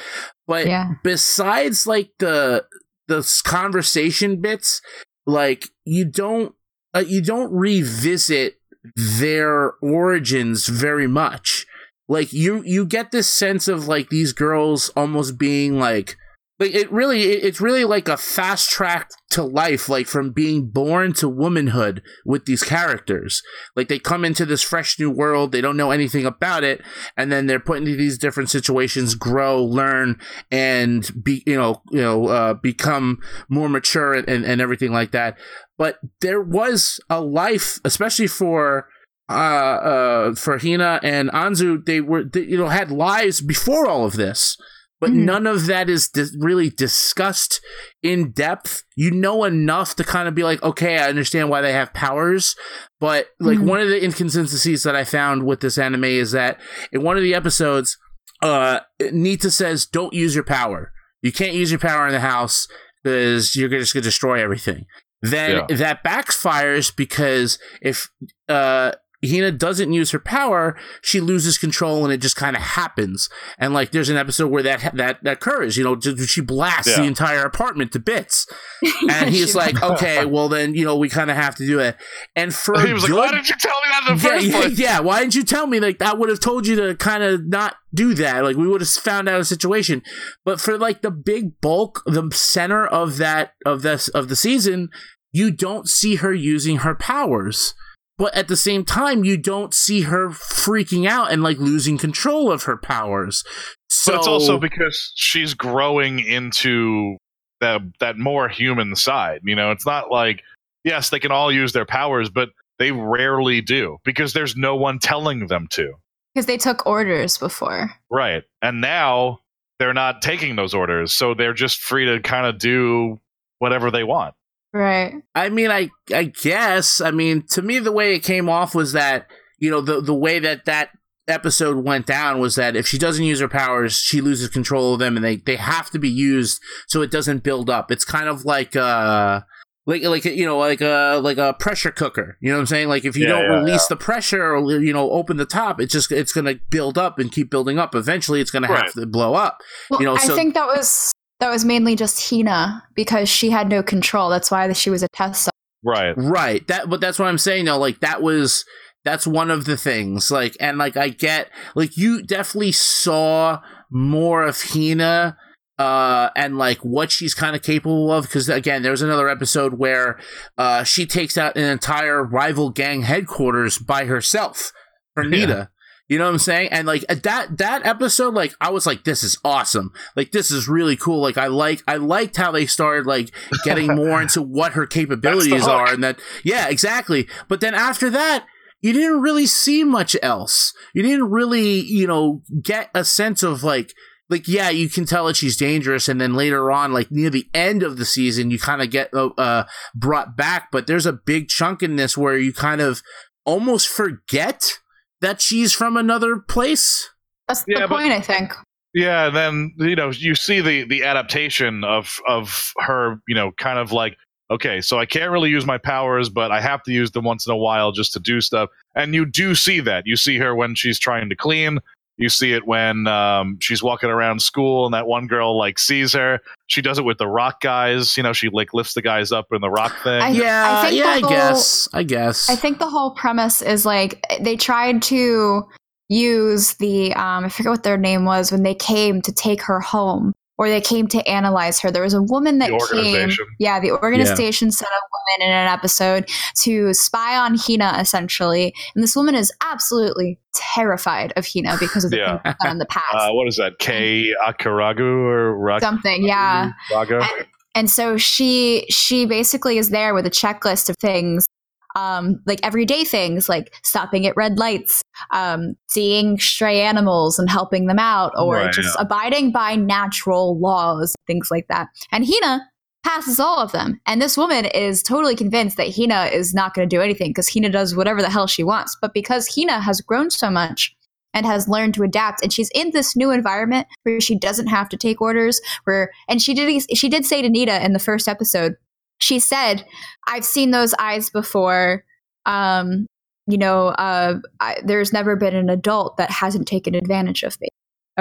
But Yeah. besides like the the conversation bits, like you don't uh, you don't revisit their origins very much. Like you you get this sense of like these girls almost being like like it really it's really like a fast track to life like from being born to womanhood with these characters. Like they come into this fresh new world they don't know anything about it and then they're put into these different situations grow learn and be you know you know uh, become more mature and, and, and everything like that. But there was a life especially for uh uh for Hina and Anzu they were they, you know had lives before all of this but Mhm. none of that is dis- really discussed in depth. You know enough to kind of be like, okay, I understand why they have powers, but like Mhm. one of the inconsistencies that I found with this anime is that in one of the episodes, uh, Nitta says, "Don't use your power. You can't use your power in the house because you're just gonna destroy everything." Then that backfires because if uh Hina doesn't use her power, she loses control and it just kind of happens. And like, there's an episode where that that, that occurs. You know, she blasts Yeah. the entire apartment to bits, and he's like, "Okay, well then, you know, we kind of have to do it." And for he was like, "Why didn't you tell me that in the yeah, first yeah, place?" yeah. Why didn't you tell me? Like, I would have told you to kind of not do that. Like, we would have found out a situation. But for like the big bulk, the center of that of this of the season, you don't see her using her powers. But at the same time, you don't see her freaking out and like losing control of her powers. So But it's also because she's growing into that that more human side. You know, it's not like yes, they can all use their powers, but they rarely do because there's no one telling them to. Because they took orders before. Right. And now they're not taking those orders, so they're just free to kind of do whatever they want. Right. I mean, I I guess. I mean, to me, the way it came off was that you know the the way that that episode went down was that if she doesn't use her powers, she loses control of them, and they they have to be used so it doesn't build up. It's kind of like uh like like you know like a like a pressure cooker. You know what I'm saying? Like if you Yeah, don't yeah, release the pressure or you know open the top, it's just it's gonna build up and keep building up. Eventually, it's gonna have to blow up. Well, You know, I so- think that was that was mainly just Hina because she had no control. That's why she was a test subject. Right. Right. That but that's what I'm saying though. Like that was that's one of the things. Like and like I get like you definitely saw more of Hina uh and like what she's kind of capable of because again there's another episode where uh she takes out an entire rival gang headquarters by herself for Yeah. You know what I'm saying? And like that that episode, like I was like, this is awesome. Like this is really cool. Like I like I liked how they started like getting more into what her capabilities are, and that yeah, exactly. But then after that, you didn't really see much else. You didn't really, you know, get a sense of like like yeah, you can tell that she's dangerous, and then later on, like near the end of the season, you kind of get uh, uh, brought back. But there's a big chunk in this where you kind of almost forget that she's from another place. That's yeah, the point, but, I think. Yeah, and then you know you see the the adaptation of of her, you know, kind of like okay, so I can't really use my powers, but I have to use them once in a while just to do stuff. And you do see that. You see her when she's trying to clean. You see it when um, she's walking around school and that one girl like sees her. She does it with the rock guys. You know, she like lifts the guys up in the rock thing. I, yeah, I yeah, whole, I guess. I guess. I think the whole premise is like they tried to use the um, I forget what their name was when they came to take her home or they came to analyze her. There was a woman that came. Yeah, the organization yeah. sent a woman in an episode to spy on Hina, essentially. And this woman is absolutely terrified of Hina because of the yeah. things done in the past. Uh, what is that? K. Akaragu or Rak- something? Yeah. And, and so she she basically is there with a checklist of things um, like everyday things like stopping at red lights, um, seeing stray animals and helping them out, or right, just yeah. abiding by natural laws, things like that. And Hina passes all of them. And this woman is totally convinced that Hina is not going to do anything because Hina does whatever the hell she wants. But because Hina has grown so much, and has learned to adapt and she's in this new environment where she doesn't have to take orders where and she did she did say to Nitta in the first episode she said, I've seen those eyes before. Um, you know, uh, I, there's never been an adult that hasn't taken advantage of me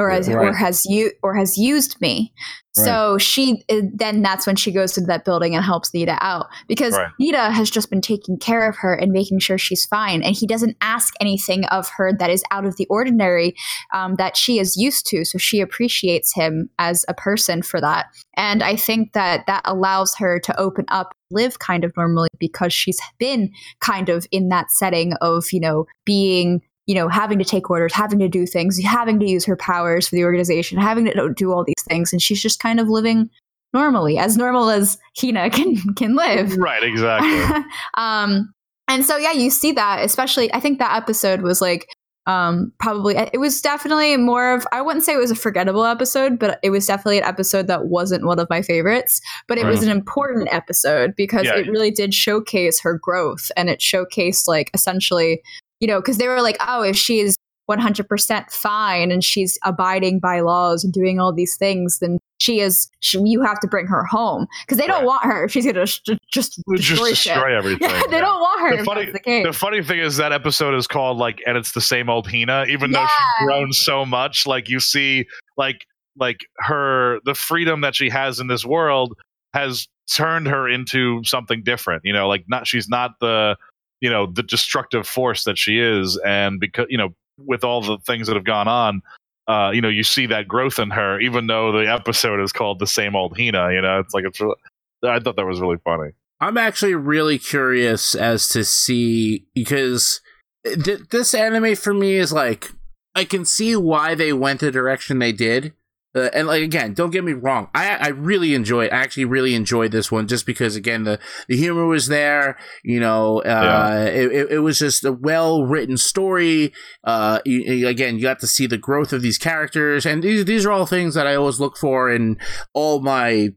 or has, right. or has you or has used me. Right. So she uh, then that's when she goes into that building and helps Nitta out because right. Nitta has just been taking care of her and making sure she's fine, and he doesn't ask anything of her that is out of the ordinary um, that she is used to. So she appreciates him as a person for that, and I think that that allows her to open up, live kind of normally because she's been kind of in that setting of you know being you know, having to take orders, having to do things, having to use her powers for the organization, having to do all these things, and she's just kind of living normally, as normal as Hina can can live. Right, exactly. um, and so yeah, you see that, especially. I think that episode was like um probably it was definitely more of i wouldn't say it was a forgettable episode but it was definitely an episode that wasn't one of my favorites but it right. was an important episode because yeah. it really did showcase her growth and it showcased like essentially you know, because they were like, oh, if she's 100% fine and she's abiding by laws and doing all these things, then she is, she, you have to bring her home because they don't want her. She's going to just, just destroy, just destroy everything. Yeah, they yeah. don't want her. The funny, the, the, funny thing is that episode is called like, and it's the same old Hina, even yeah. though she's grown so much. Like you see, like, like her, the freedom that she has in this world has turned her into something different. You know, like not, she's not the, you know the destructive force that she is and because you know with all the things that have gone on uh, you know you see that growth in her even though the episode is called the same old hina you know? It's like it's really, i thought that was really funny. I'm actually really curious as to see because th- this anime for me is like i can see why they went the direction they did uh, and like again, don't get me wrong, I I really enjoyed. I actually really enjoyed this one just because again the the humor was there. You know, uh, yeah. it, it was just a well written story. Uh, you, again, you got to see the growth of these characters, and these these are all things that I always look for in all my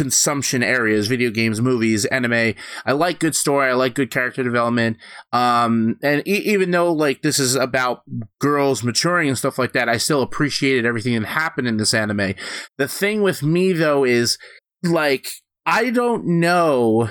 consumption areas video games movies anime. I like good story i like good character development. Um and e- even though like this is about girls maturing and stuff like that i still appreciated everything that happened in this anime. The thing with me though is like i don't know.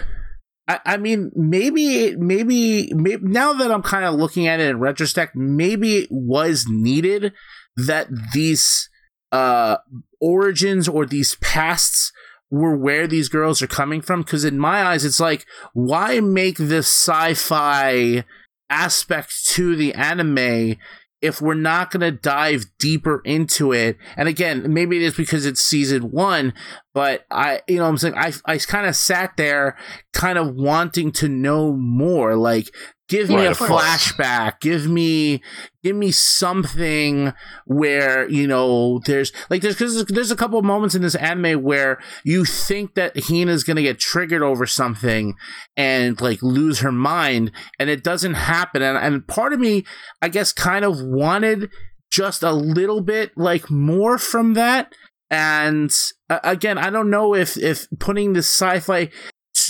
I, mean, maybe, maybe, maybe, now that I'm kind of looking at it in retrospect, maybe it was needed that these uh origins or these pasts were where these girls are coming from? Because in my eyes it's like why make this sci-fi aspect to the anime if we're not going to dive deeper into it? And again maybe it is because it's season one but i you know i'm saying? I, I kind of sat there kind of wanting to know more like Give me a flashback. Give me give me something where you know there's like there's because there's a couple of moments in this anime where you think that Hina's gonna get triggered over something and like lose her mind, and it doesn't happen. And and part of me, I guess, kind of wanted just a little bit like more from that. And uh, again, I don't know if if putting the sci-fi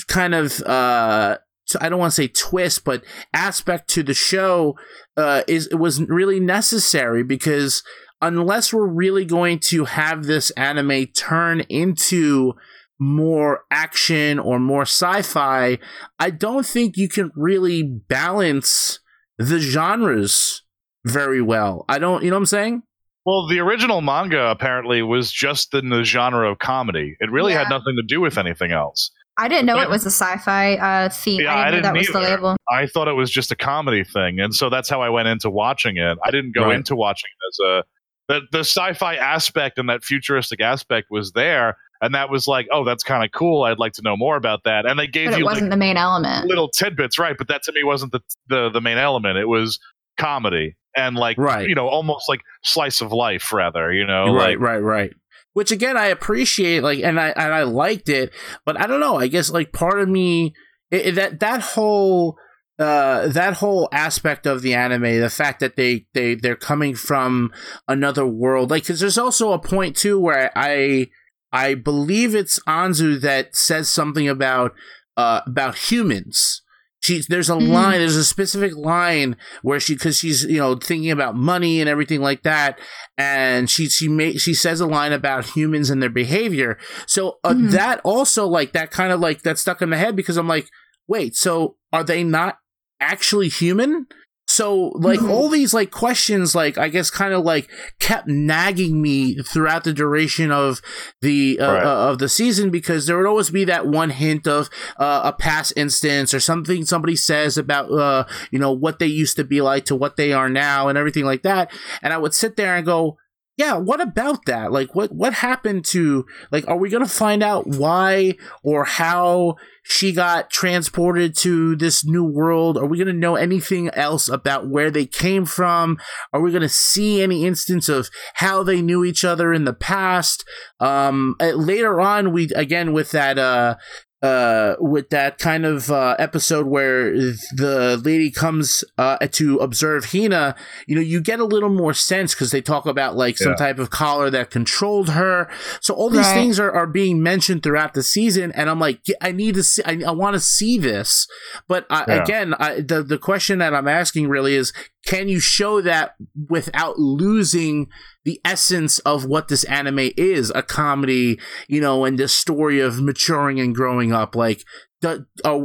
kind of uh I don't want to say twist, but aspect to the show uh, is it was really necessary because unless we're really going to have this anime turn into more action or more sci-fi, I don't think you can really balance the genres very well. I don't, you know what I'm saying? Well, the original manga apparently was just in the genre of comedy. It really yeah. had nothing to do with anything else. I didn't know it was a sci-fi uh, theme. Yeah, I didn't, I didn't that was the label. I thought it was just a comedy thing, and so that's how I went into watching it. I didn't go right. into watching it as a the the sci-fi aspect and that futuristic aspect was there, and that was like, oh, that's kind of cool. I'd like to know more about that. And they gave but you wasn't like, the main element, little tidbits, right? But that to me wasn't the the, the main element. It was comedy and like right. you know almost like slice of life rather you know right like, right right which again I appreciate like and I and I liked it, but I don't know. I guess like part of me it, that that whole uh, that whole aspect of the anime, the fact that they they they're coming from another world, like because there's also a point too where I I believe it's Anzu that says something about uh, about humans She's there's a mm-hmm. line, there's a specific line where she because she's you know thinking about money and everything like that, and she she made she says a line about humans and their behavior. So uh, mm-hmm. that also like that kind of like that stuck in my head because I'm like, wait, so are they not actually human? So like mm-hmm. all these like questions like I guess kind of like kept nagging me throughout the duration of the uh, right. uh, of the season because there would always be that one hint of uh, a past instance or something somebody says about uh, you know what they used to be like to what they are now and everything like that and I would sit there and go yeah, what about that? Like, what what happened to like? Are we gonna find out why or how she got transported to this new world? Are we gonna know anything else about where they came from? Are we gonna see any instance of how they knew each other in the past? Um, uh, later on, we again with that uh uh, with that kind of uh, episode where the lady comes uh, to observe Hina, you know, you get a little more sense because they talk about like some yeah. type of collar that controlled her. So all these right. things are, are being mentioned throughout the season, and I'm like, I need to see, I, I want to see this. But I, yeah. again, I, the the question that I'm asking really is, can you show that without losing the essence of what this anime is a comedy you know and this story of maturing and growing up. Like do, uh,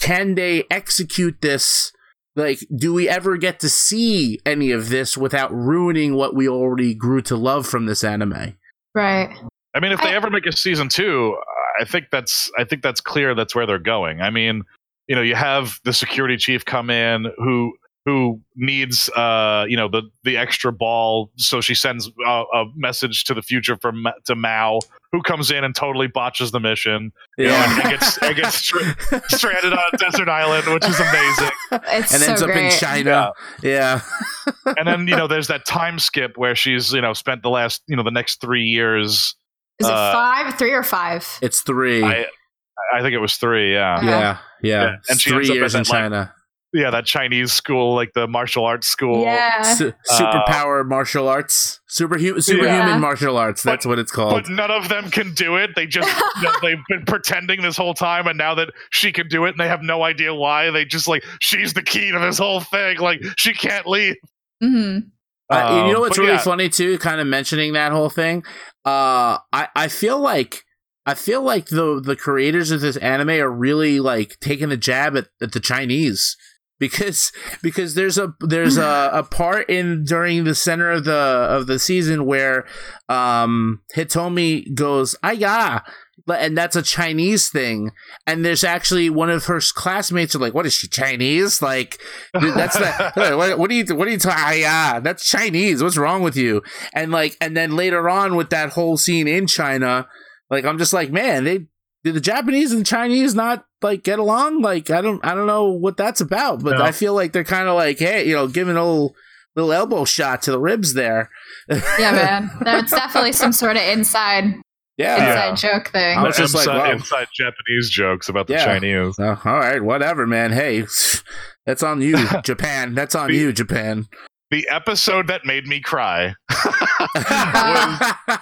can they execute this? Like do we ever get to see any of this without ruining what we already grew to love from this anime? Right. I mean if they I, ever make a season two i think that's i think that's clear that's where they're going. I mean you know you have the security chief come in who who needs uh you know the the extra ball. So she sends a, a message to the future from to Mao who comes in and totally botches the mission. You yeah. know and, gets and gets stranded on a desert island which is amazing. It's and so ends great. up in China. Yeah, yeah. and then you know there's that time skip where she's you know spent the last you know the next 3 years is it uh, 5 3 or 5 it's 3 I, I think it was 3 yeah. Yeah yeah, yeah. and she 3 years in China like, yeah, that Chinese school, like the martial arts school. Yeah. Su- superpower uh, martial arts. Superhuman superhuman yeah. martial arts. That's but, what it's called. But none of them can do it. They just you know, they've been pretending this whole time and now that she can do it and they have no idea why, they just like she's the key to this whole thing. Like she can't leave. Mm-hmm. Uh, you know what's really yeah. funny too, kind of mentioning that whole thing? Uh I, I feel like I feel like the the creators of this anime are really like taking a jab at, at the Chinese because because there's a there's a, a part in during the center of the of the season where um Hitomi goes "Aya," and that's a Chinese thing. And there's actually one of her classmates are like, "What is she Chinese? Like that's the what, what, do you what are you talking? Yeah, that's Chinese. What's wrong with you?" And like and then later on with that whole scene in China, like I'm just like, man, they did the Japanese and the Chinese not like get along? Like I don't I don't know what that's about, but No. I feel like they're kind of like hey, you know, giving a little little elbow shot to the ribs there. yeah, man. That's definitely some sort of inside Yeah. Yeah. inside joke thing. I was just like, inside, inside Japanese jokes about the Yeah. Chinese. Uh, all right, whatever, man. Hey, that's on you, Japan. That's on The- you, Japan. The episode that made me cry was,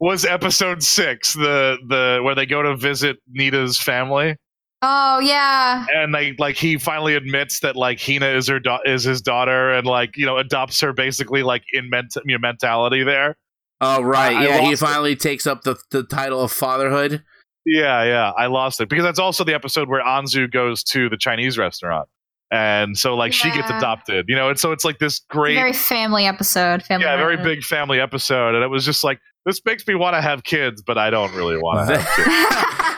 was episode six, the the where they go to visit Nitta's family, Oh yeah. and they like he finally admits that like Hina is her da- is his daughter, and like you know adopts her basically like in ment- you know, mentality there. oh, right. I Yeah, he lost it. finally takes up the, the title of fatherhood. Yeah, yeah, I lost it because that's also the episode where Anzu goes to the Chinese restaurant, and so like she gets adopted, you know, and so it's like this great, very family episode. Family yeah, very big family episode, and it was just like this makes me want to have kids, but I don't really want to have kids.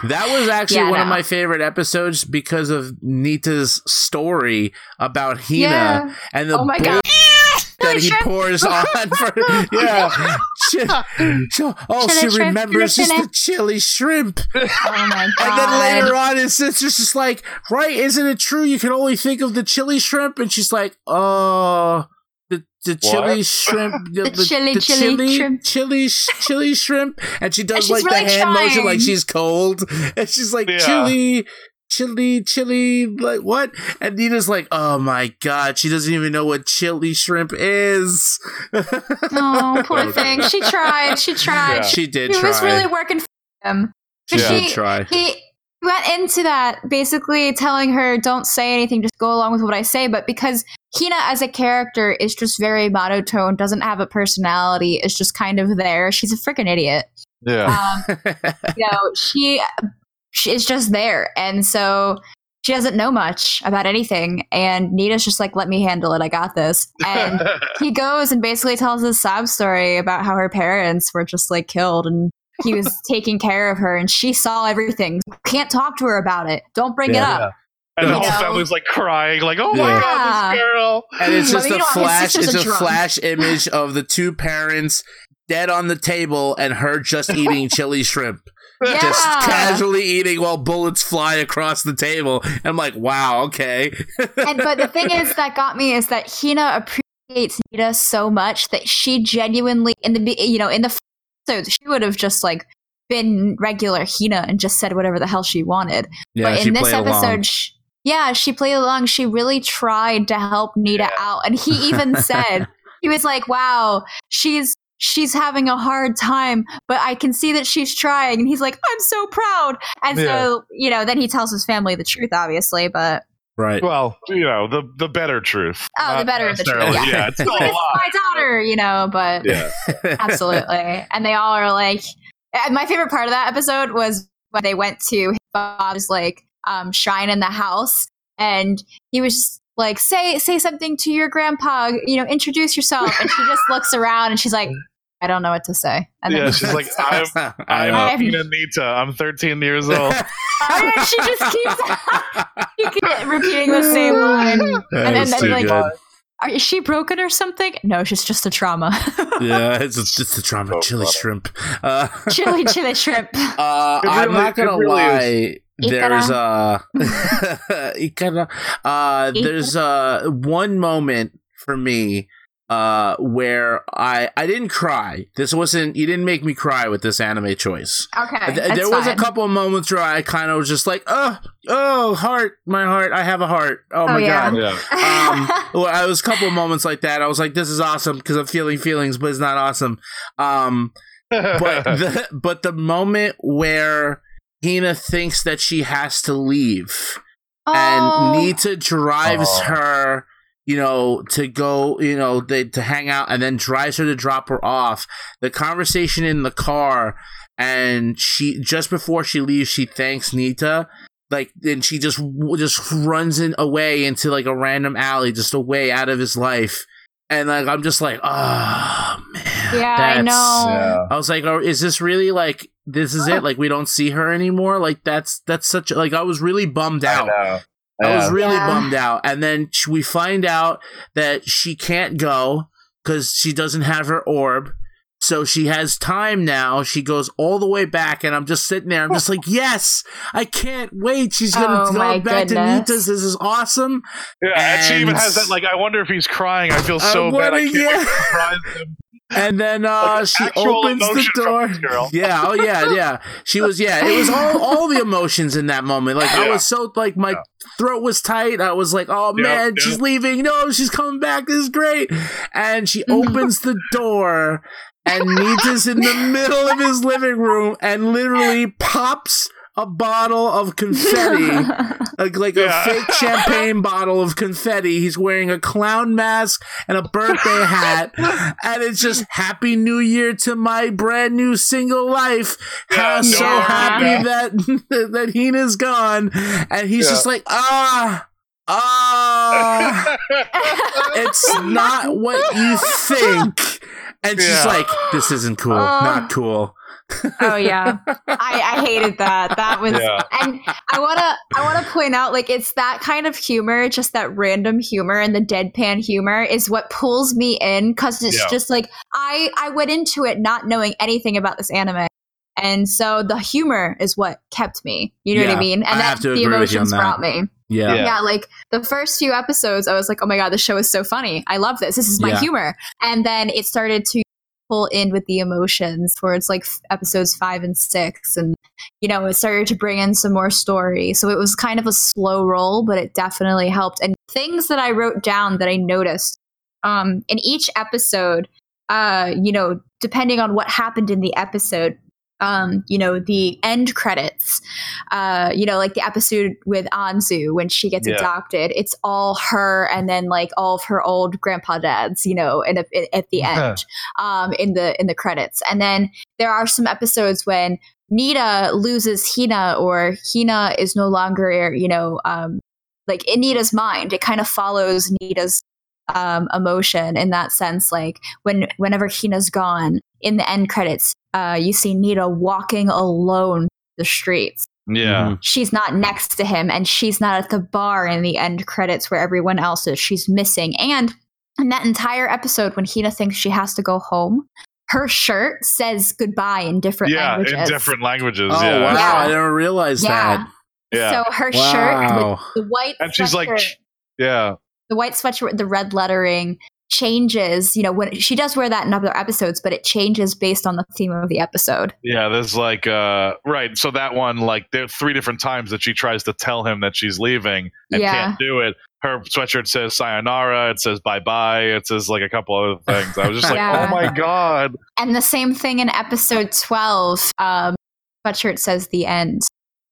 that was actually Yeah, one of my favorite episodes because of Nitta's story about Hina Yeah. and the Oh my bull- god. That he pours on for yeah. Chi- so- oh, Chili she shrimp, remembers drip just the chili shrimp. Oh my god. And then later on, his sister's just like, right, isn't it true you can only think of the chili shrimp? And she's like, oh, the, the chili What? shrimp. The, The chili- chili shrimp. Chili, sh- chili shrimp. And she does she's like really the hand motion like she's cold. And she's like, Yeah. chili. Chili, chili, like what? And Nina's like, oh my god, she doesn't even know what chili shrimp is. Oh, poor thing. She tried. She tried. Yeah. she did She try. was really working for him. she Yeah. did She- try. He went into that basically telling her, don't say anything, just go along with what I say. But because Hina as a character is just very monotone, doesn't have a personality, is just kind of there, she's a freaking idiot. Yeah, Um, you know, she, she is just there. And so she doesn't know much about anything. And Nitta's just like, let me handle it. I got this. And he goes and basically tells this sob story about how her parents were just like killed and he was taking care of her and she saw everything. Can't talk to her about it. Don't bring Yeah. it up. and the whole know? family's like crying, like, "Oh my Yeah. god, this girl!" and it's But just a meanwhile, flash sister's it's a a flash image of the two parents dead on the table and her just eating chili shrimp Yeah. just casually eating while bullets fly across the table and i'm like wow okay And but the thing is that got me is that Hina appreciates Nitta so much that she genuinely in the you know in the episodes she would have just like been regular Hina and just said whatever the hell she wanted. yeah but she in this episode, yeah, she played along. She really tried to help Nitta Yeah. out, and he even said he was like, "Wow, she's." She's having a hard time, but I can see that she's trying. And he's like, I'm so proud. And so, you know, then he tells his family the truth, obviously. But right Well, you know, the the better truth. Oh, the better of the truth, yeah. Yeah, it's still like, a it's my daughter, you know, but Yeah, absolutely. And they all are like, and my favorite part of that episode was when they went to Bob's like um, shrine in the house, and he was just like, say say something to your grandpa, you know, introduce yourself, and she just looks around and she's like, I don't know what to say, and Yeah, then she's like, I'm- I I'm know. I'm- Hina Nitta. I'm 13 years old. and she just keeps she keeps repeating the same line, That and then, is then like. good. Are, is she broken or something? No, she's just a trauma. yeah it's just, it's the drama So chili funny. shrimp uh, chili, chili shrimp. Uh, It I'm not gonna really lie. There's Ikara. uh, Ikara. uh, there's uh one moment for me uh where I I didn't cry. This wasn't you didn't make me cry with this anime choice. Okay, Th- that's there was a couple of moments where I kind of was just like, oh, oh, heart, my heart, I have a heart. Oh, my yeah. god. Yeah. Um, well, I was a couple of moments like that. I was like, this is awesome because I'm feeling feelings, but it's not awesome. Um, but the but the moment where Hina thinks that she has to leave Oh. and Nitta drives Oh. her, you know, to go, you know, they, to hang out, and then drives her to drop her off. The conversation in the car, and she just before she leaves, she thanks Nitta. Like, and she just just runs in away into like a random alley, just away out of his life. And like, I'm just like, oh man, Yeah, I know. yeah. I was like, oh, is this really like this is it? Like we don't see her anymore? Like that's that's such like I was really bummed out. Know. I was really Yeah. bummed out. And then we find out that she can't go because she doesn't have her orb. So she has time now. She goes all the way back, and I'm just sitting there. I'm just like, yes, I can't wait. She's gonna Oh go my back to. Nitta's. This is awesome. Yeah, and, she even has that. Like, I wonder if he's crying. I feel I so bad. I can't wait yeah. to surprise him. And then uh, Like, she opens the door. Yeah, oh yeah, yeah. She was yeah. It was all all the emotions in that moment. Like I was so like my Yeah. throat was tight. I was like, oh Yeah, man, yeah. she's leaving. No, she's coming back. This is great. And she opens the door. And Nitta's in the middle of his living room and literally pops a bottle of confetti like, like Yeah. a fake champagne bottle of confetti. He's wearing a clown mask and a birthday hat, and it's just Happy New Year to my brand new single life. Yeah, I'm so happy yeah. that that Hina's gone, and he's Yeah. just like ah. Ah, it's not what you think. And she's like, "This isn't cool. Oh. Not cool." Oh yeah I, I hated that that was Yeah. and i want to i want to point out like it's that kind of humor just that random humor and the deadpan humor is what pulls me in because it's Yeah. just like i i went into it not knowing anything about this anime and so the humor is what kept me you know what i mean and I that the agree with you on emotions that. brought me Yeah. Yeah. yeah. like the first few episodes, I was like, oh my God, the show is so funny. I love this. This is my Yeah. humor. And then it started to pull in with the emotions towards like f- episodes five and six. And, you know, it started to bring in some more story. So it was kind of a slow roll, but it definitely helped. And things that I wrote down that I noticed um, in each episode, uh, you know, depending on what happened in the episode, um, you know, the end credits, uh, you know, like the episode with Anzu when she gets Yeah. adopted, it's all her and then like all of her old grandpa dads, you know, and at, at the end, um, in the in the credits, and then there are some episodes when Nitta loses Hina or Hina is no longer, you know, um, like in Nitta's mind, it kind of follows Nitta's um, emotion in that sense. Like when whenever Hina's gone in the end credits, uh, you see Nitta walking alone the streets. Yeah. Mhm. She's not next to him, and she's not at the bar in the end credits where everyone else is. She's missing. And in that entire episode, when Hina thinks she has to go home, her shirt says goodbye in different Yeah, languages. in different languages. Oh yeah. wow! Yeah. I didn't realize Yeah. that. Yeah. So her shirt Wow. with the white and she's like, yeah. the white sweatshirt with the red lettering changes. You know, when she does wear that in other episodes, but it changes based on the theme of the episode. Yeah, there's like uh right. So that one, like there are three different times that she tries to tell him that she's leaving and Yeah. can't do it. Her sweatshirt says sayonara, it says bye bye, it says like a couple other things. I was just like, Oh my god. And the same thing in episode twelve. Um, sweatshirt says the end.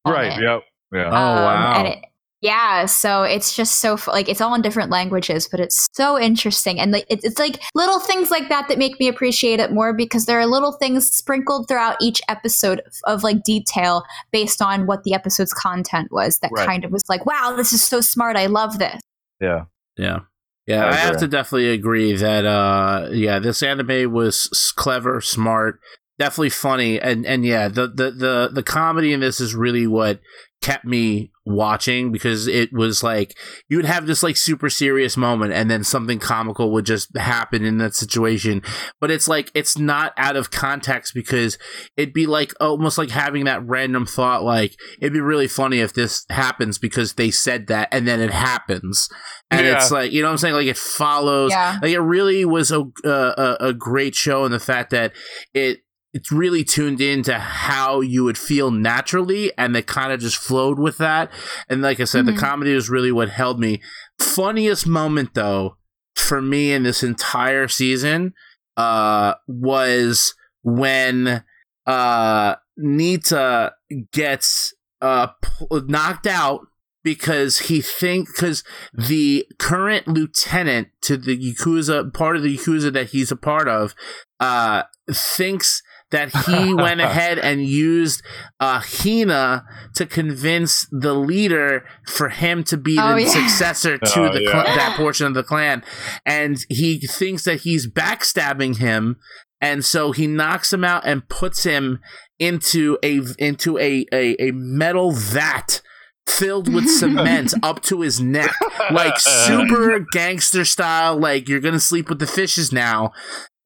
Right, it. yep. Yeah. Oh, wow. And it, yeah, so it's just so like it's all in different languages, but it's so interesting, and like it's, it's like little things like that that make me appreciate it more because there are little things sprinkled throughout each episode of, of like detail based on what the episode's content was. That Right. kind of was like, wow, this is so smart. I love this. Yeah. Yeah. Yeah, I I, have to definitely agree that uh yeah, this anime was clever, smart, definitely funny and and yeah, the the the the comedy in this is really what kept me watching because it was like you would have this like super serious moment and then something comical would just happen in that situation but it's like it's not out of context because it'd be like almost like having that random thought like it'd be really funny if this happens because they said that and then it happens and Yeah. it's like you know what i'm saying like it follows Yeah. like it really was a, uh, a a great show and the fact that it it's really tuned into how you would feel naturally and it kind of just flowed with that and like i said Mhm. the comedy was really what held me funniest moment though for me in this entire season uh was when uh nitta gets uh knocked out because he think because the current lieutenant to the yakuza part of the yakuza that he's a part of uh thinks that he went ahead and used uh hina to convince the leader for him to be Oh, the yeah. successor to Oh, the yeah. cl- that portion of the clan. And he thinks that he's backstabbing him. And so he knocks him out and puts him into a into a a, a metal vat filled with cement up to his neck. Like super gangster style. Like you're gonna sleep with the fishes now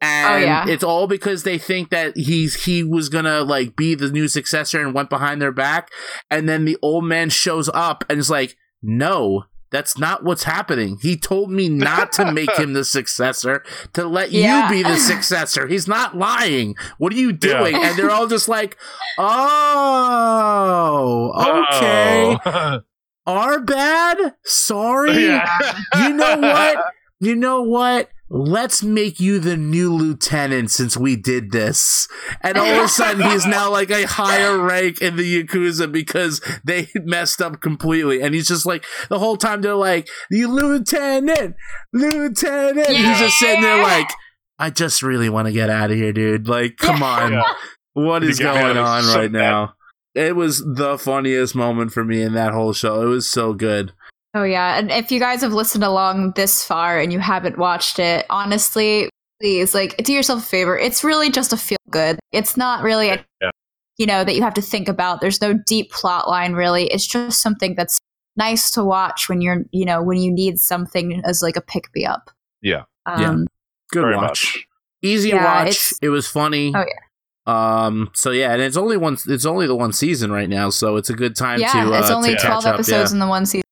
Oh, and Oh, yeah. it's all because they think that he's he was gonna like be the new successor and went behind their back and then the old man shows up and is like no that's not what's happening he told me not to make him the successor to let Yeah. you be the successor he's not lying what are you Yeah. doing and they're all just like oh okay Oh. our bad sorry yeah. you know what? You know what? Let's make you the new lieutenant since we did this. And all of a sudden, he's now like a higher rank in the Yakuza because they messed up completely. And he's just like, the whole time they're like, the lieutenant, lieutenant. He's just sitting there like, I just really want to get out of here, dude. Like, come on. Yeah. What is going on so right bad. now? It was the funniest moment for me in that whole show. It was so good. Oh yeah, and if you guys have listened along this far and you haven't watched it, honestly, please like do yourself a favor. It's really just a feel good. It's not really a Yeah. you know that you have to think about. There's no deep plot line really. It's just something that's nice to watch when you're you know when you need something as like a pick me up. Yeah. Yeah. Um, Good Very watch. much. easy Yeah, watch. It was funny. Oh, yeah. Um. So yeah, and it's only one. It's only the one season right now, so it's a good time yeah, to. Uh, it's only to twelve catch up. episodes in the one season,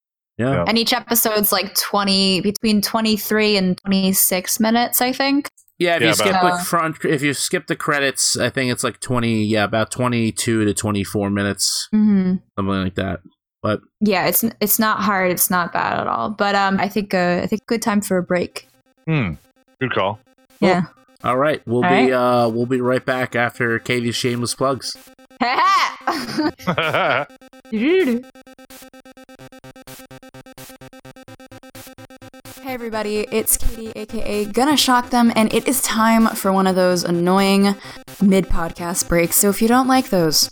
Yeah. yeah. Yeah. and each episode's like twenty between twenty three and twenty six minutes, I think. Yeah. If Yeah, you skip about- the front, if you skip the credits, I think it's like twenty. Yeah, about twenty-two to twenty-four minutes, Mm-hmm. something like that. But yeah it's it's not hard it's not bad at all but um i think uh, i think good time for a break Hmm. Good call. yeah all right, we'll All be uh we'll be right back after Katie's shameless plugs. Hey everybody, it's Katie, aka Gonna Shock Them, and it is time for one of those annoying mid podcast breaks. So if you don't like those,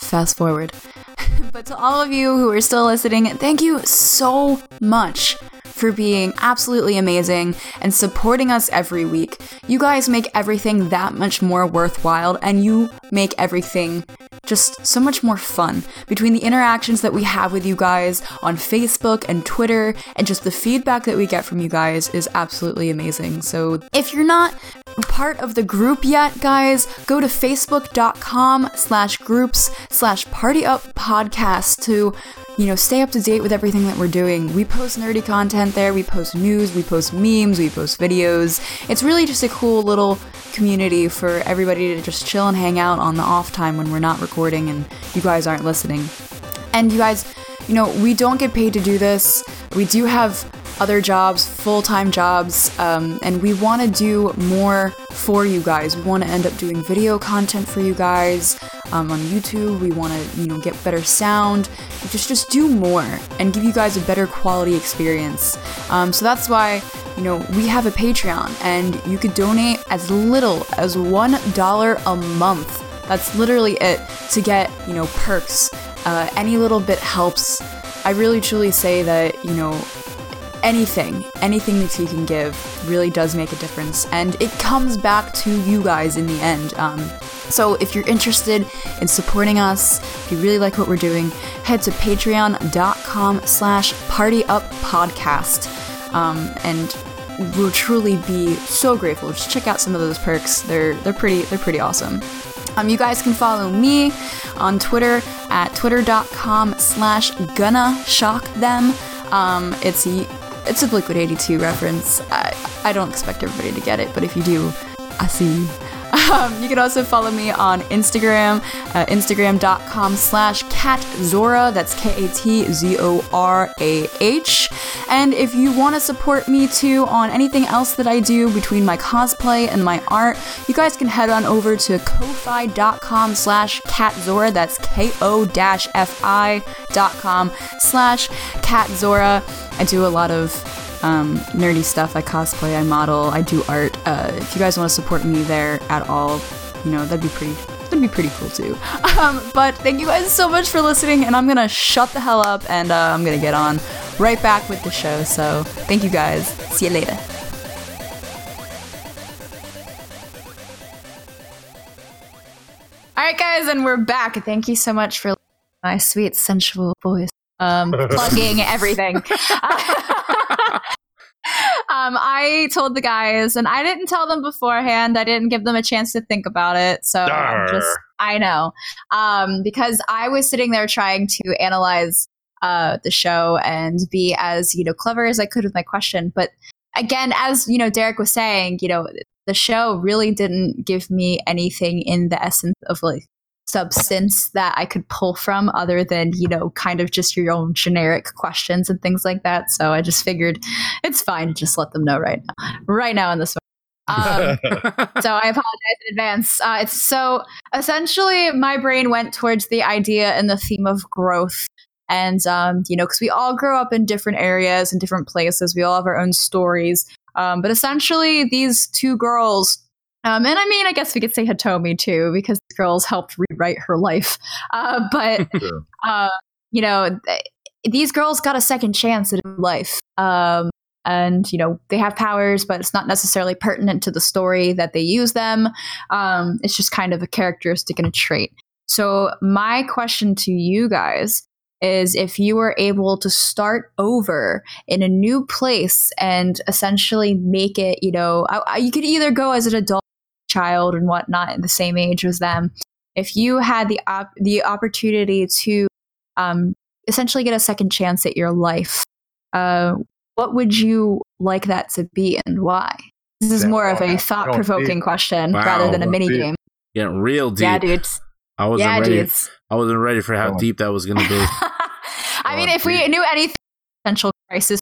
fast forward. but to all of you who are still listening, thank you so much for being absolutely amazing and supporting us every week. You guys make everything that much more worthwhile, and you make everything just so much more fun. Between the interactions that we have with you guys on Facebook and Twitter, and just the feedback that we get from you guys is absolutely amazing. So if you're not part of the group yet, guys, go to facebook.com slash groups slash party up podcast to you know, stay up to date with everything that we're doing. We post nerdy content there, we post news, we post memes, we post videos. It's really just a cool little community for everybody to just chill and hang out on the off time when we're not recording and you guys aren't listening. And you guys, you know, we don't get paid to do this. We do have other jobs, full time jobs, um, and we want to do more for you guys. We want to end up doing video content for you guys um, on YouTube. We want to, you know, get better sound, just just do more and give you guys a better quality experience. Um, so that's why, you know, we have a Patreon, and you could donate as little as one dollar a month. That's literally it to get, you know, perks. Uh, any little bit helps. I really truly say that, you know, anything, anything that you can give really does make a difference, and it comes back to you guys in the end. Um, so if you're interested in supporting us, if you really like what we're doing, head to patreon.com slash partyuppodcast. Um, and we'll truly be so grateful. Just check out some of those perks. They're they're pretty they're pretty awesome. Um, you guys can follow me on Twitter at twitter.com slash gonna shock them. Um, it's it's a Liquid 82 reference. I, I don't expect everybody to get it, but if you do, I see you. Um, you can also follow me on Instagram, uh, instagram.com slash katzorah. That's K-A-T-Z-O-R-A-H. And if you want to support me too on anything else that I do between my cosplay and my art, you guys can head on over to ko-fi.com slash katzorah. That's K-O-F-I.com slash katzorah. I do a lot of um, nerdy stuff. I cosplay, I model, I do art. Uh, if you guys want to support me there at all, you know that'd be pretty. That'd be pretty cool too. Um, but thank you guys so much for listening, and I'm gonna shut the hell up, and uh, I'm gonna get on right back with the show. So thank you guys. See you later. All right, guys, and we're back. Thank you so much for my sweet, sensual voice. Um, plugging everything. um, I told the guys, and I didn't tell them beforehand. I didn't give them a chance to think about it. So I'm just, I know, um, because I was sitting there trying to analyze uh, the show and be as you know clever as I could with my question. But again, as you know, Derek was saying, you know, the show really didn't give me anything in the essence of like substance that I could pull from other than, you know, kind of just your own generic questions and things like that. So I just figured it's fine to just let them know right now, right now in this um, so I apologize in advance. Uh, it's so essentially my brain went towards the idea and the theme of growth. And, um, you know, because we all grow up in different areas and different places, we all have our own stories. Um, but essentially, these two girls um, and I mean, I guess we could say Hitomi too, because girls helped rewrite her life. Uh, but, uh, you know, th- these girls got a second chance at life. Um, and, you know, they have powers, but it's not necessarily pertinent to the story that they use them. Um, it's just kind of a characteristic and a trait. So, my question to you guys is if you were able to start over in a new place and essentially make it, you know, I, I, you could either go as an adult child and whatnot in the same age as them, if you had the op- the opportunity to um, essentially get a second chance at your life, uh, what would you like that to be and why? This is more of a thought provoking question wow, rather than a mini game. Getting real deep. Yeah, dudes. I wasn't yeah, ready. Dudes. I wasn't ready for how deep that was going to be. I mean, if we knew anything, potential crisis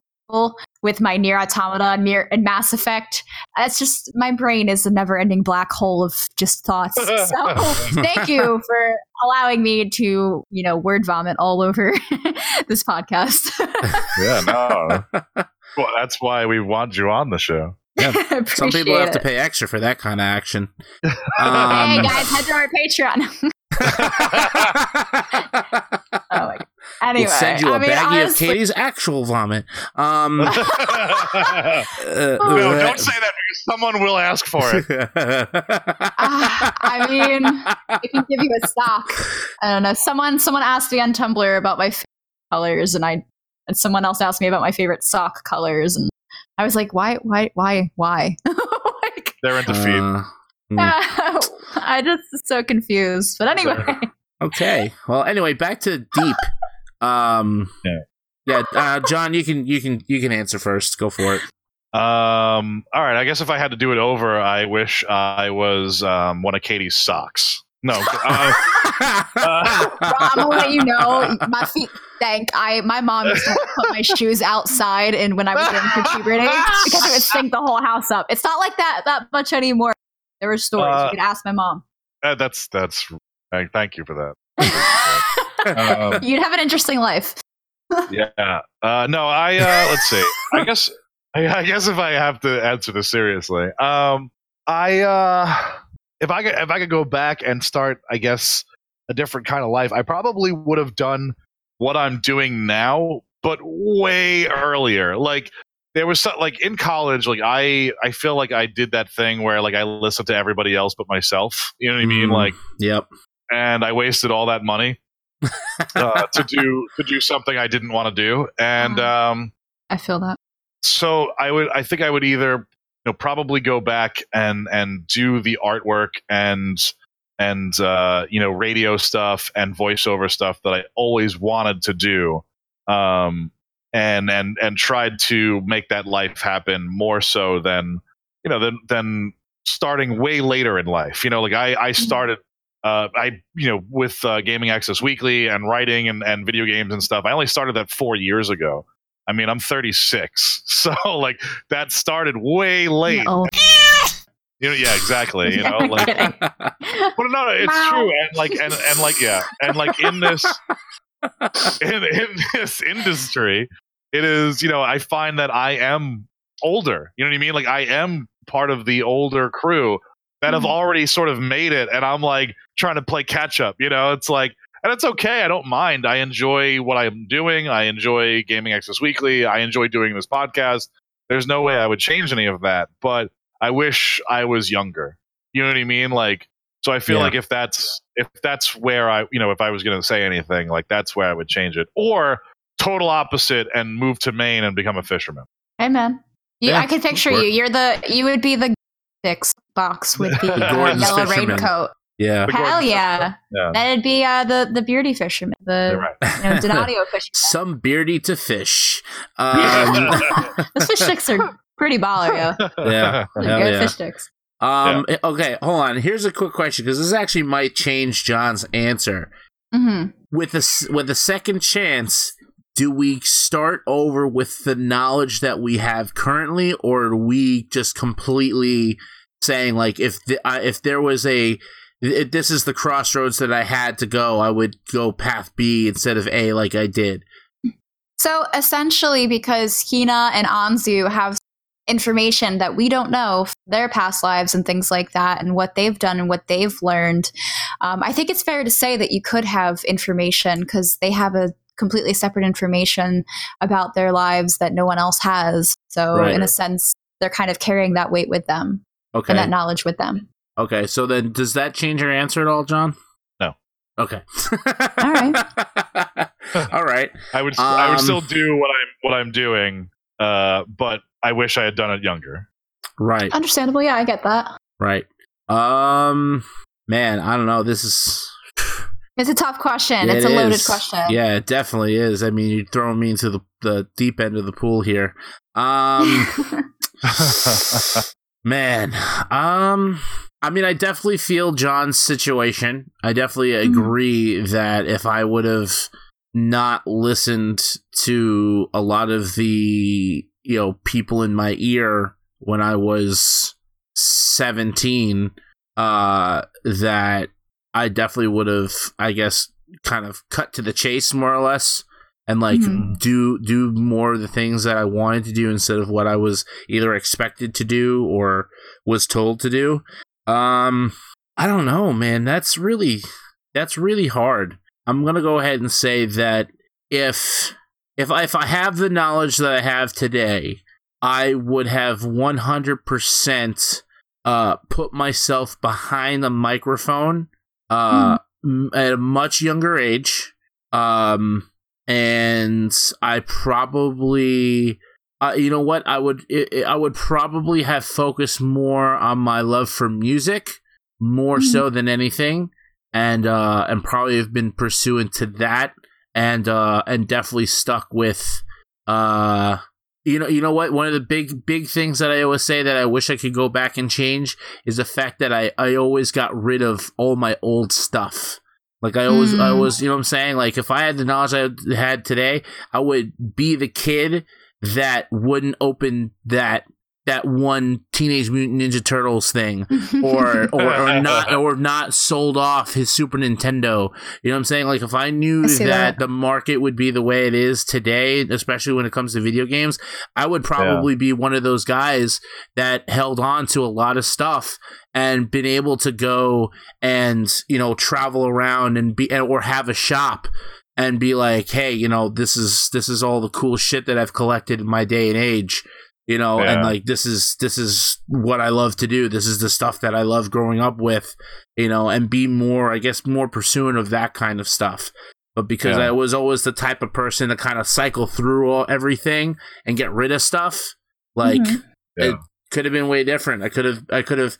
with my NieR Automata NieR and Mass Effect. That's just my brain is a never-ending black hole of just thoughts. So thank you for allowing me to, you know, word vomit all over this podcast. yeah, no. Well, that's why we want you on the show. Yeah. Some people have it. to pay extra for that kind of action. Um, hey guys, head to our Patreon. oh my god. Anyway, we'll send you a I mean, baggie honestly- of Katie's actual vomit. Um, uh, no, don't say that because someone will ask for it. uh, I mean, it can give you a stock. I don't know. Someone someone asked me on Tumblr about my favorite colors, and I and someone else asked me about my favorite sock colors, and I was like, why, why, why, why? like, They're in feet. Uh, mm. I just so confused. But anyway. Okay. Well, anyway, back to deep. Um, yeah. Yeah, uh, John, you can you can you can answer first. Go for it. Um, all right. I guess if I had to do it over, I wish I was um, one of Katie's socks. No, uh, uh, I'm gonna let you know my feet stank. I my mom used to put my shoes outside, and when I was going through puberty, because it would stink the whole house up. It's not like that that much anymore. There were stories. Uh, you could ask my mom. Uh, that's that's. Thank you for that. um, You'd have an interesting life. yeah. Uh, no, I uh, let's see. I guess I, I, guess if I have to answer this seriously, um, I uh, if I could if I could go back and start, I guess a different kind of life, I probably would have done what I'm doing now, but way earlier. Like there was some, like in college, like I I feel like I did that thing where like I listened to everybody else but myself. You know what I mean? Mm, like, yep. And I wasted all that money uh, to do to do something I didn't want to do, and uh-huh. um, I feel that. So I would, I think I would either, you know, probably go back and and do the artwork and and uh, you know radio stuff and voiceover stuff that I always wanted to do, um, and and and tried to make that life happen more so than you know than than starting way later in life. You know, like I I mm-hmm. started uh, I you know with uh, Gaming Access Weekly and writing and, and video games and stuff. I only started that four years ago. I mean, I'm 36, so like that started way late. No. You know, yeah, exactly. You know, like, but no, it's wow. true, and like, and and like, yeah, and like in this, in in this industry, it is. You know, I find that I am older. You know what I mean? Like, I am part of the older crew that have mm-hmm. already sort of made it and i'm like trying to play catch up you know? It's like and it's okay i don't mind. I enjoy what i'm doing i enjoy gaming access weekly i enjoy doing this podcast. There's no way i would change any of that but i wish i was younger. You know what i mean? Like so i feel yeah. like if that's if that's where i you know if i was going to say anything like that's where i would change it or total opposite and move to maine and become a fisherman. Amen You, yeah, I can picture you. You're the you would be the fix box with the, the uh, yellow fisherman. raincoat. Yeah. Hell yeah. yeah. That'd be uh, the the beardy fisherman, the right. you know, Donadio fisherman. Some beardy to fish. Um, Those fish sticks are pretty baller, yo. Yeah. Good yeah. fish sticks. Um. Yeah. Okay. Hold on. Here's a quick question because this actually might change John's answer. Mm-hmm. With the with a second chance, do we start over with the knowledge that we have currently, or are we just completely saying like if the, uh, if there was a if this is the crossroads that I had to go, I would go path B instead of A like I did. So essentially, because Hina and Anzu have information that we don't know their past lives and things like that and what they've done and what they've learned um, i think it's fair to say that you could have information because they have a completely separate information about their lives that no one else has so right. in a sense they're kind of carrying that weight with them okay. and that knowledge with them Okay, so then does that change your answer at all, John? No. Okay. all right. all right. I would um, I would still do what I'm what I'm doing, uh, but I wish I had done it younger. Right. Understandable. Yeah, I get that. Right. Um, man, I don't know. This is. It's a tough question. Yeah, it's a loaded question. Yeah, it definitely is. I mean, you're throwing me into the, the deep end of the pool here. Um, man, um, I mean, I definitely feel John's situation. I definitely mm-hmm. agree mm-hmm. that if I would have not listened to a lot of the, you know, people in my ear when I was 17, uh, that I definitely would have, I guess, kind of cut to the chase more or less and like mm-hmm. do do more of the things that I wanted to do instead of what I was either expected to do or was told to do. Um, I don't know, man. That's really that's really hard. I'm gonna go ahead and say that if if I, if I have the knowledge that I have today, I would have 100% uh, put myself behind the microphone uh, mm. at a much younger age. Um, and I probably uh, you know what? I would it, I would probably have focused more on my love for music more mm-hmm. so than anything, and uh, and probably have been pursuant to that, and uh, and definitely stuck with uh, you know you know what? One of the big big things that I always say that I wish I could go back and change is the fact that I I always got rid of all my old stuff. Like I always, mm. I was, you know what I'm saying? Like if I had the knowledge I had today, I would be the kid that wouldn't open that that one Teenage Mutant Ninja Turtles thing, or, or or not or not sold off his Super Nintendo. You know what I'm saying? Like if I knew I that, that, the market would be the way it is today, especially when it comes to video games, I would probably yeah. be one of those guys that held on to a lot of stuff and been able to go and you know travel around and be or have a shop and be like, hey, you know, this is this is all the cool shit that I've collected in my day and age, you know, yeah. and like this is this is what I love to do. This is the stuff that I love growing up with, you know, and be more, I guess, more pursuant of that kind of stuff. But because yeah. I was always the type of person to kind of cycle through all, everything and get rid of stuff, like mm-hmm. yeah. it could have been way different. I could have I could have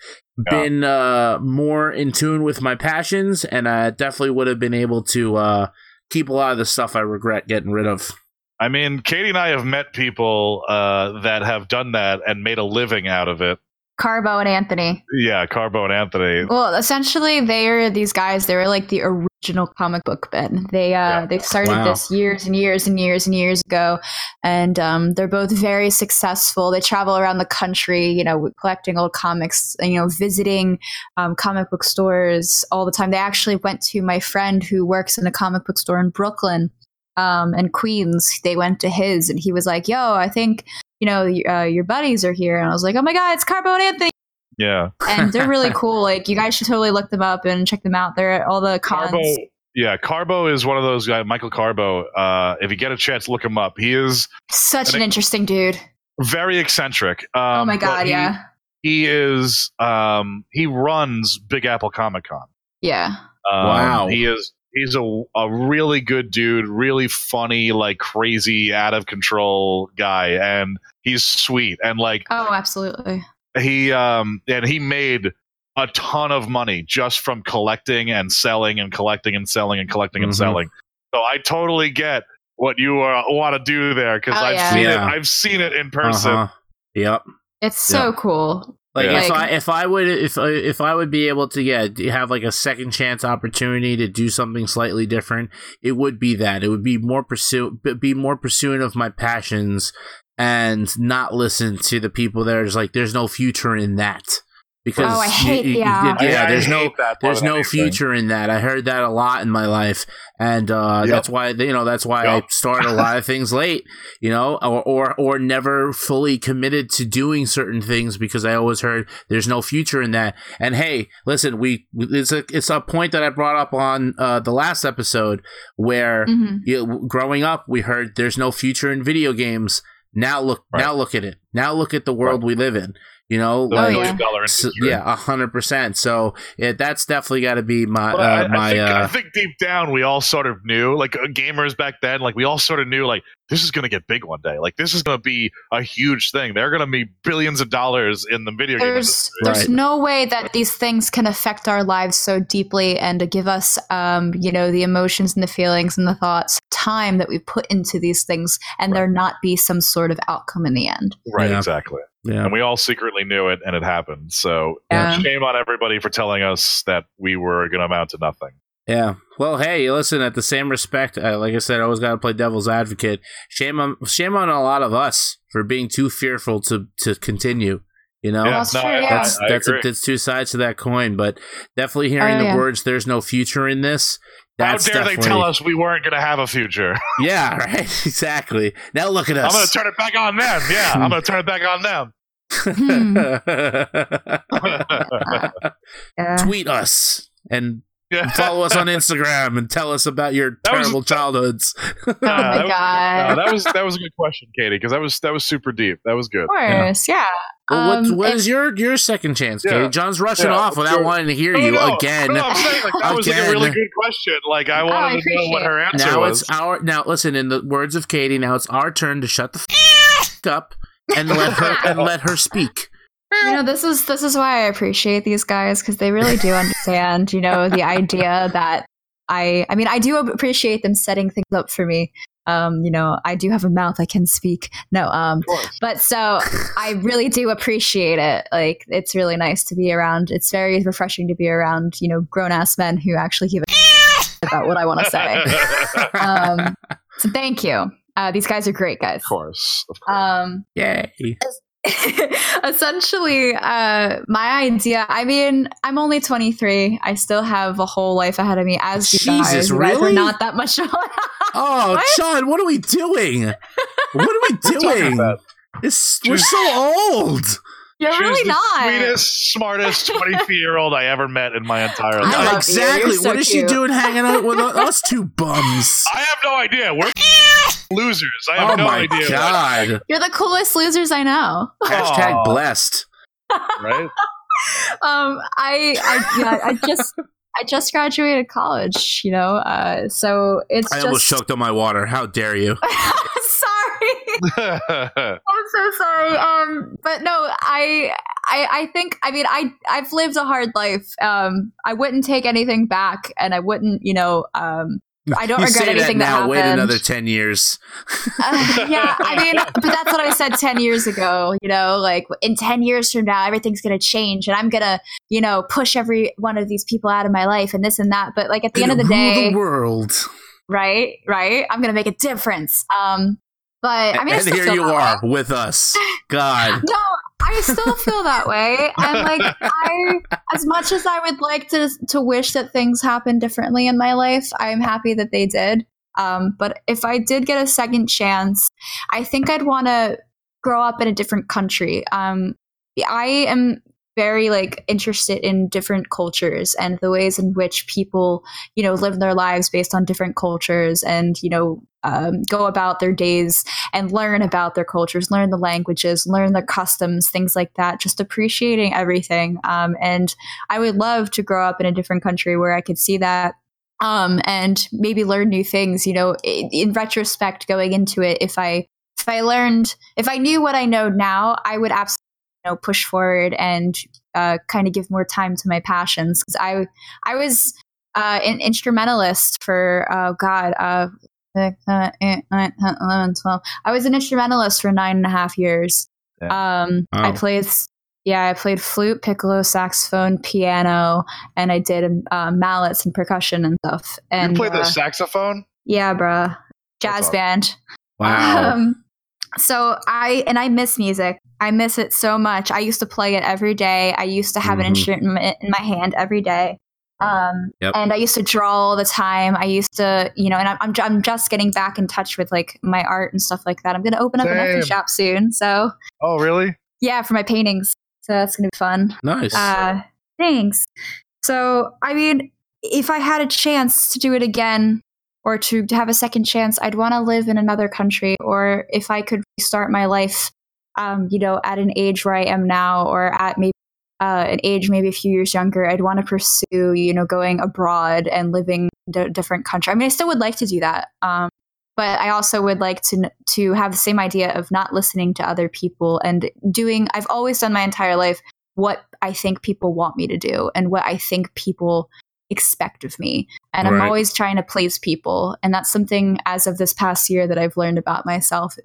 been uh, more in tune with my passions, and I definitely would have been able to. Uh, keep a lot of the stuff I regret getting rid of. I mean, Katie and I have met people uh, that have done that and made a living out of it. Carbo and Anthony. Yeah, Carbo and Anthony. Well, essentially, they are these guys. They were like the original comic book Ben. They uh, yeah. they started wow. this years and years and years and years ago, and um, they're both very successful. They travel around the country, you know, collecting old comics. You know, visiting um, comic book stores all the time. They actually went to my friend who works in a comic book store in Brooklyn um, and Queens. They went to his, and he was like, "Yo, I think you know, uh, your buddies are here. And I was like, oh my God, it's Carbo and Anthony. Yeah. And they're really cool. Like, you guys should totally look them up and check them out. They're at all the cons. Carbo, yeah, Carbo is one of those guys, Michael Carbo. Uh, if you get a chance, look him up. He is such an, an interesting dude. Very eccentric. Um, oh my God, he, yeah. He is, um, he runs Big Apple Comic Con. Yeah. Um, wow. He is, he's a a really good dude, really funny, like crazy, out of control guy, and he's sweet and like Oh, absolutely. he um and he made a ton of money just from collecting and selling and collecting and selling and collecting and Mhm. selling. So I totally get what you uh, want to do there because Oh, I've yeah. seen Yeah. it. I've seen it in person. Uh-huh. Yep. It's so cool. Like Yeah. if Like- I if I would if I- if I would be able to yeah have like a second chance opportunity to do something slightly different, it would be that it would be more pursue be more pursuing of my passions and not listen to the people that are just like there's no future in that because Oh, I hate- you- you- yeah. yeah I- I there's no that there's no anything. future in that. I heard that a lot in my life, and uh, Yep. that's why you know that's why Yep. I started a lot of things late, you know, or, or or never fully committed to doing certain things because I always heard there's no future in that. And hey, listen, we it's a it's a point that I brought up on uh, the last episode where hmm you growing up we heard there's no future in video games. Now look, Right. now look at it. Now look at the world we live in. You know, The like yeah. million dollar so, yeah, a hundred percent. So yeah, that's definitely got to be my uh, I, I my. think, I uh, think deep down we all sort of knew, like uh, gamers back then, like we all sort of knew, like this is going to get big one day. Like this is going to be a huge thing. They're going to be billions of dollars in the video game There's industry. there's Right. no way that these things can affect our lives so deeply and to give us um, you know, the emotions and the feelings and the thoughts, time that we put into these things and there not be some sort of outcome in the end. Right, Yeah. exactly. Yeah. And we all secretly knew it, and it happened. So Yeah. shame on everybody for telling us that we were going to amount to nothing. Yeah. Well, hey, listen. At the same respect, uh, like I said, I always got to play devil's advocate. Shame on shame on a lot of us for being too fearful to to continue. You know, Yeah, That's no, true, I- yeah. that's I that's agree. that's two sides to that coin. But definitely hearing Oh, the yeah. words "there's no future in this." That's How dare they definitely, tell us we weren't going to have a future? Yeah, right. Exactly. Now look at us. I'm going to turn it back on them. Yeah, I'm going to turn it back on them. Hmm. Yeah. Tweet us and follow us on Instagram and tell us about your That was- terrible childhoods. Oh my that was- god. No, that was that was a good question, Katie, because that was that was super deep. That was good. of course, yeah. Well, what's, Um, what and- your your second chance, Yeah. Katie? John's rushing Yeah, off without sure. wanting to hear No, you no, again. No, I'm saying like that was like a really good question. Like I I wanted to know what her answer now was. it's our now. Listen, in the words of Katie, now it's our turn to shut the f- up and let her and let her speak. you know this is this is why i appreciate these guys because they really do understand you know the idea that i i mean i do appreciate them setting things up for me um you know i do have a mouth i can speak no um but so i really do appreciate it like it's really nice to be around it's very refreshing to be around you know grown-ass men who actually give a about what i want to say um so thank you uh these guys are great guys of course. Of course. um Yay! essentially uh my idea i mean i'm only 23 i still have a whole life ahead of me as you Jesus, guys you guys really? are not that much Oh, What? Sean, what are we doing? What are we doing? It's, we're so old. you're She's really the not sweetest, smartest 23 year old I ever met in my entire life. exactly. You're so what is she doing hanging out with us two bums? I have no idea. We're losers. I have Oh no my idea. god! you're the coolest losers i know Hashtag Aw. blessed. Right? um i i yeah, i just i just graduated college you know uh so it's I almost choked on my water. How dare you? sorry I'm so sorry. Um, but no, I, I, I think. I mean, I, I've lived a hard life. Um, I wouldn't take anything back, and I wouldn't, you know, um, I don't you regret anything that that now. Wait another ten years. Uh, yeah, I mean, but that's what I said ten years ago. You know, like in ten years from now, everything's gonna change, and I'm gonna, you know, push every one of these people out of my life, and this and that. But like at the end of the day, the world. right, right, I'm gonna make a difference. Um, but I mean, and here you way. are with us. God. No, I still feel that way. And like I as much as I would like to to wish that things happened differently in my life, I'm happy that they did. Um, but if I did get a second chance, I think I'd want to grow up in a different country. Um, I am very like interested in different cultures and the ways in which people, you know, live their lives based on different cultures and you know um, go about their days and learn about their cultures, learn the languages, learn their customs, things like that. Just appreciating everything. Um, and I would love to grow up in a different country where I could see that um, and maybe learn new things. You know, in, retrospect, going into it, if I if I learned if I knew what I know now, I would absolutely know push forward and uh, kind of give more time to my passions because I I was uh, an instrumentalist for oh god uh, 11, 12. I was an instrumentalist for nine and a half years. Yeah. Um, I played, yeah, I played flute, piccolo, saxophone, piano, and I did uh, mallets and percussion and stuff. And you play the uh, saxophone? yeah, bruh, jazz awesome. band. Wow. Um, so I and I miss music. I miss it so much. I used to play it every day. I used to have an Mhm. instrument in my hand every day. Um, Yep. and I used to draw all the time. I used to, you know, and I'm, I'm, I'm just getting back in touch with like my art and stuff like that. I'm going to open up an Etsy shop soon. So Oh, really? yeah, for my paintings. So that's going to be fun. nice. Uh, thanks. So, I mean, if I had a chance to do it again or to, have a second chance, I'd want to live in another country. Or if I could restart my life, um, you know, at an age where I am now or at maybe uh, an age maybe a few years younger, I'd want to pursue, you know, going abroad and living in a different country. I mean, I still would like to do that. Um, but I also would like to to have the same idea of not listening to other people and doing. I've always done my entire life what I think people want me to do and what I think people expect of me. And I'm always trying to please people. And that's something as of this past year that I've learned about myself.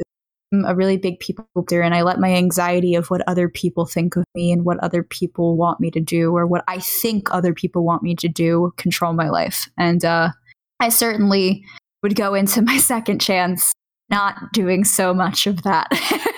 I'm a really big people pleaser and I let my anxiety of what other people think of me and what other people want me to do or what I think other people want me to do control my life. And uh, I certainly would go into my second chance not doing so much of that.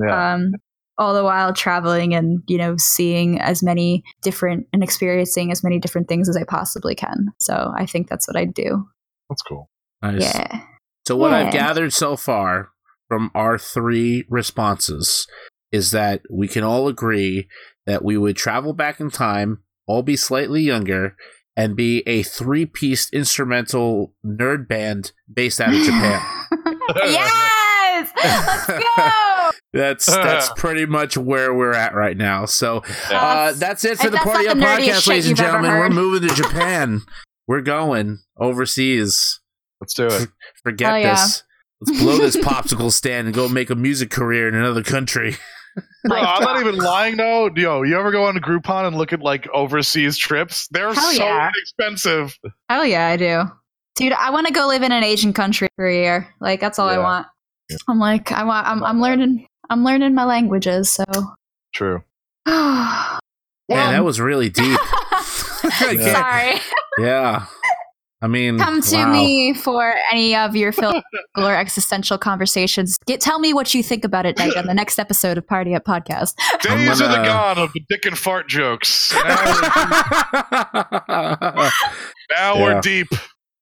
Yeah. um, all the while traveling and you know seeing as many different and experiencing as many different things as I possibly can. So I think that's what I'd do. That's cool. nice. Yeah. So what I've gathered so far from our three responses is that we can all agree that we would travel back in time, all be slightly younger, and be a three-piece instrumental nerd band based out of Japan. yes. Let's go. That's that's pretty much where we're at right now. So uh, that's it for If the Party not Up the podcast, shit ladies and gentlemen. We're moving to Japan. we're going overseas. Let's do it. Forget Hell yeah. this. Let's blow this popsicle stand and go make a music career in another country. Bro, I'm not even lying though. Yo, you ever go on Groupon and look at like overseas trips? They're Hell so yeah. inexpensive. Hell yeah, I do. Dude, I want to go live in an Asian country for a year. Like that's all I want. I'm like I want I'm I'm learning I'm learning my languages, so True. Man, that was really deep. I Sorry. yeah. I mean, Come to wow. me for any of your philosophical or existential conversations. Get tell me what you think about it, Nick, on the next episode of Party Up Podcast. I'm Days are the gonna- gone of the dick and fart jokes. Now, now Yeah. we're deep.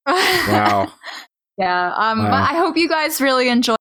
wow. Yeah. Um, Wow. but I hope you guys really enjoy.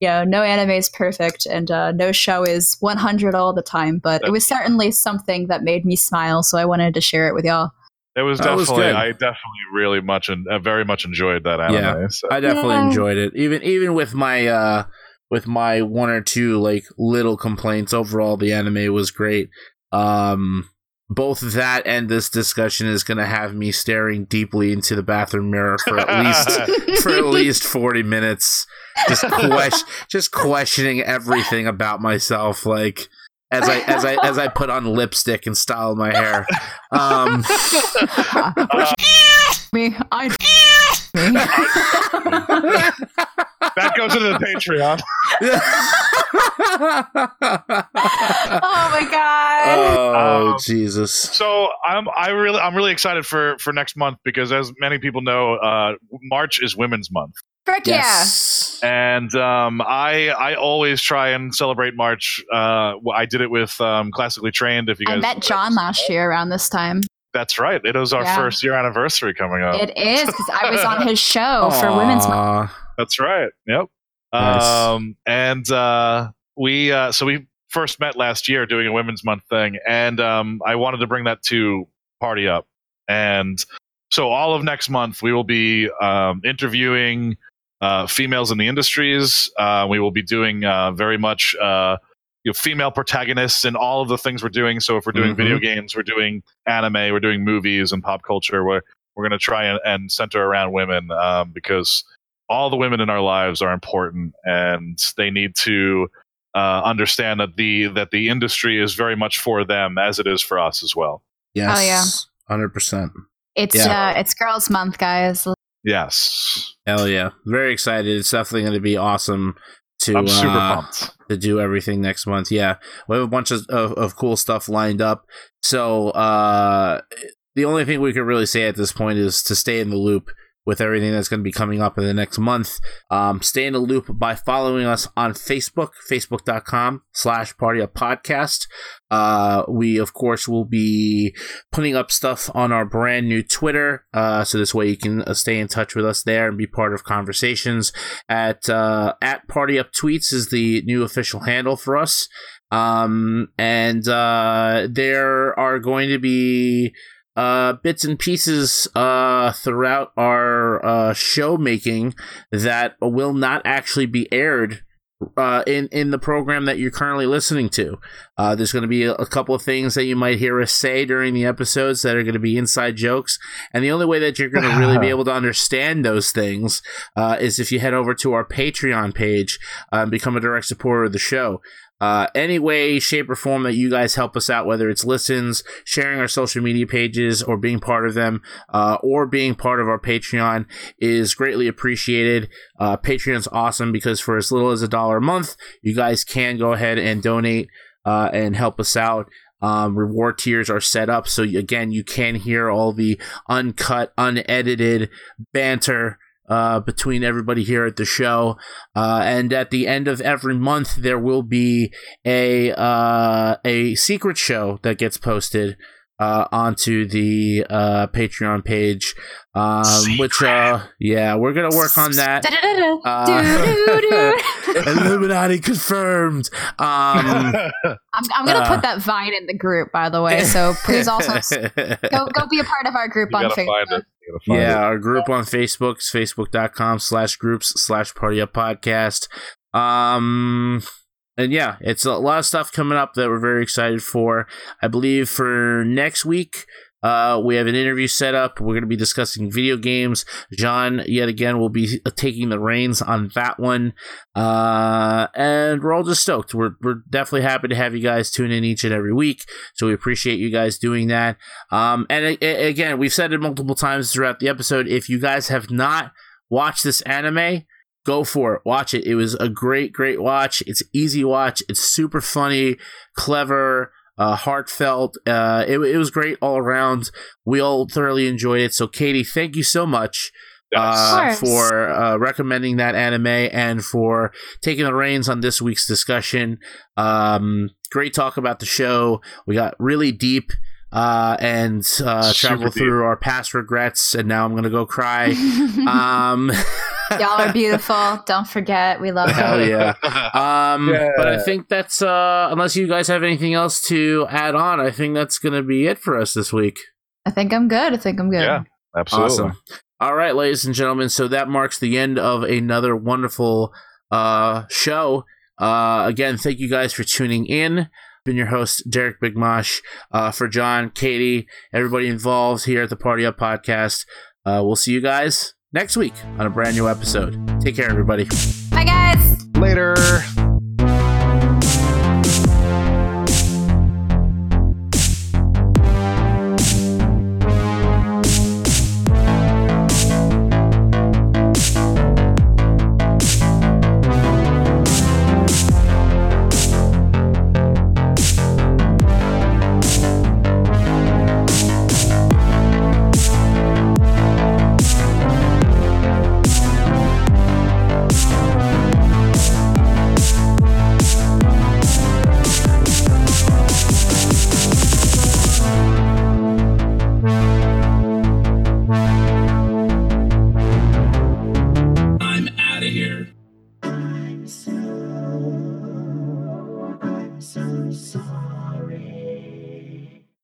You know, no anime is perfect, and uh, no show is 100 all the time. But it was certainly something that made me smile, so I wanted to share it with y'all. It was That was definitely. good. I definitely really much and uh, very much enjoyed that anime. Yeah. so. I definitely Yeah. enjoyed it. Even even with my uh with my one or two like little complaints overall the anime was great. Um both that and this discussion is going to have me staring deeply into the bathroom mirror for at least for at least 40 minutes just question, just questioning everything about myself like as I as I as I put on lipstick and style my hair. Um me, I. that goes into the Patreon. oh my god! oh Um, Jesus. So I'm I really I'm really excited for for next month because as many people know, uh, March is Women's Month, Frick Yes. and um, I I always try and celebrate March. Uh, I did it with um, classically trained. If you guys I met John last year around this time. That's right. It is our Yeah. first year anniversary coming up. It is because I was on his show for Women's Month. That's right. Yep. Nice. Um, and uh, we uh, so we first met last year doing a Women's Month thing, and um, I wanted to bring that to Party Up, and so all of next month we will be um, interviewing uh, females in the industries. Uh, we will be doing uh, very much. You know, female protagonists in all of the things we're doing. So if we're doing Mhm. video games, we're doing anime, we're doing movies and pop culture. We're we're going to try and, and, center around women um, because all the women in our lives are important and they need to uh, understand that the that the industry is very much for them as it is for us as well. Yes. Oh yeah. Hundred percent. It's yeah. uh, it's Girls Month, guys. Yes. Hell yeah! Very excited. It's definitely going to be awesome to I'm super uh, pumped to do everything next month. Yeah, we have a bunch of, of, of cool stuff lined up. So uh, the only thing we could really say at this point is to stay in the loop with everything that's going to be coming up in the next month. Um, stay in the loop by following us on Facebook, facebook.com slash party up podcast. Uh, we, of course, will be putting up stuff on our brand new Twitter. Uh, so this way you can uh, stay in touch with us there and be part of conversations at, uh, at party up tweets is the new official handle for us. Um, and, uh, there are going to be, uh, bits and pieces uh, throughout our uh, show making that will not actually be aired uh, in in the program that you're currently listening to. Uh, there's going to be a, a, couple of things that you might hear us say during the episodes that are going to be inside jokes, and the only way that you're going to really be able to understand those things uh, is if you head over to our Patreon page and become a direct supporter of the show uh, any way, shape, or form that you guys help us out, whether it's listens, sharing our social media pages, or being part of them, uh, or being part of our Patreon, is greatly appreciated. Uh, Patreon's awesome because for as little as a dollar a month, you guys can go ahead and donate uh, and help us out. Um, reward tiers are set up so again you can hear all the uncut, unedited banter uh, between everybody here at the show. Uh, and at the end of every month, there will be a uh, a secret show that gets posted uh, onto the uh, Patreon page. Um, which, uh, yeah, we're gonna work on that. Uh, Illuminati confirmed. Um, I'm, I'm gonna put uh, that Vine in the group, by the way. So please also go go be a part of our group on Facebook. Yeah, it. our group on Facebook is facebook.com slash groups slash party up podcast. Um, and yeah, it's a lot of stuff coming up that we're very excited for. I believe for next week, uh, we have an interview set up. We're going to be discussing video games. John, yet again, will be taking the reins on that one. Uh, and we're all just stoked. We're, we're definitely happy to have you guys tune in each and every week. So we appreciate you guys doing that. Um, and a- a- again, we've said it multiple times throughout the episode. If you guys have not watched this anime, go for it. Watch it. It was a great, great watch. It's easy watch. It's super funny, clever, uh, heartfelt. Uh, it, it was great all around. We all thoroughly enjoyed it. So, Katie, thank you so much. Uh, for uh, recommending that anime and for taking the reins on this week's discussion. Um, great talk about the show. We got really deep uh, and uh, travel through our past regrets. And now I'm gonna go cry. um, Y'all are beautiful. Don't forget, we love Hell you. yeah. Um, yeah. But I think that's uh, unless you guys have anything else to add on, I think that's gonna be it for us this week. I think I'm good. I think I'm good. Yeah, absolutely. Awesome. All right, ladies and gentlemen. So that marks the end of another wonderful uh, show. Uh, again, thank you guys for tuning in been your host, Derek Bigmosh. Uh, for John, Katie, everybody involved here at the Party Up podcast. Uh, we'll see you guys next week on a brand new episode. Take care, everybody. Bye, guys. Later.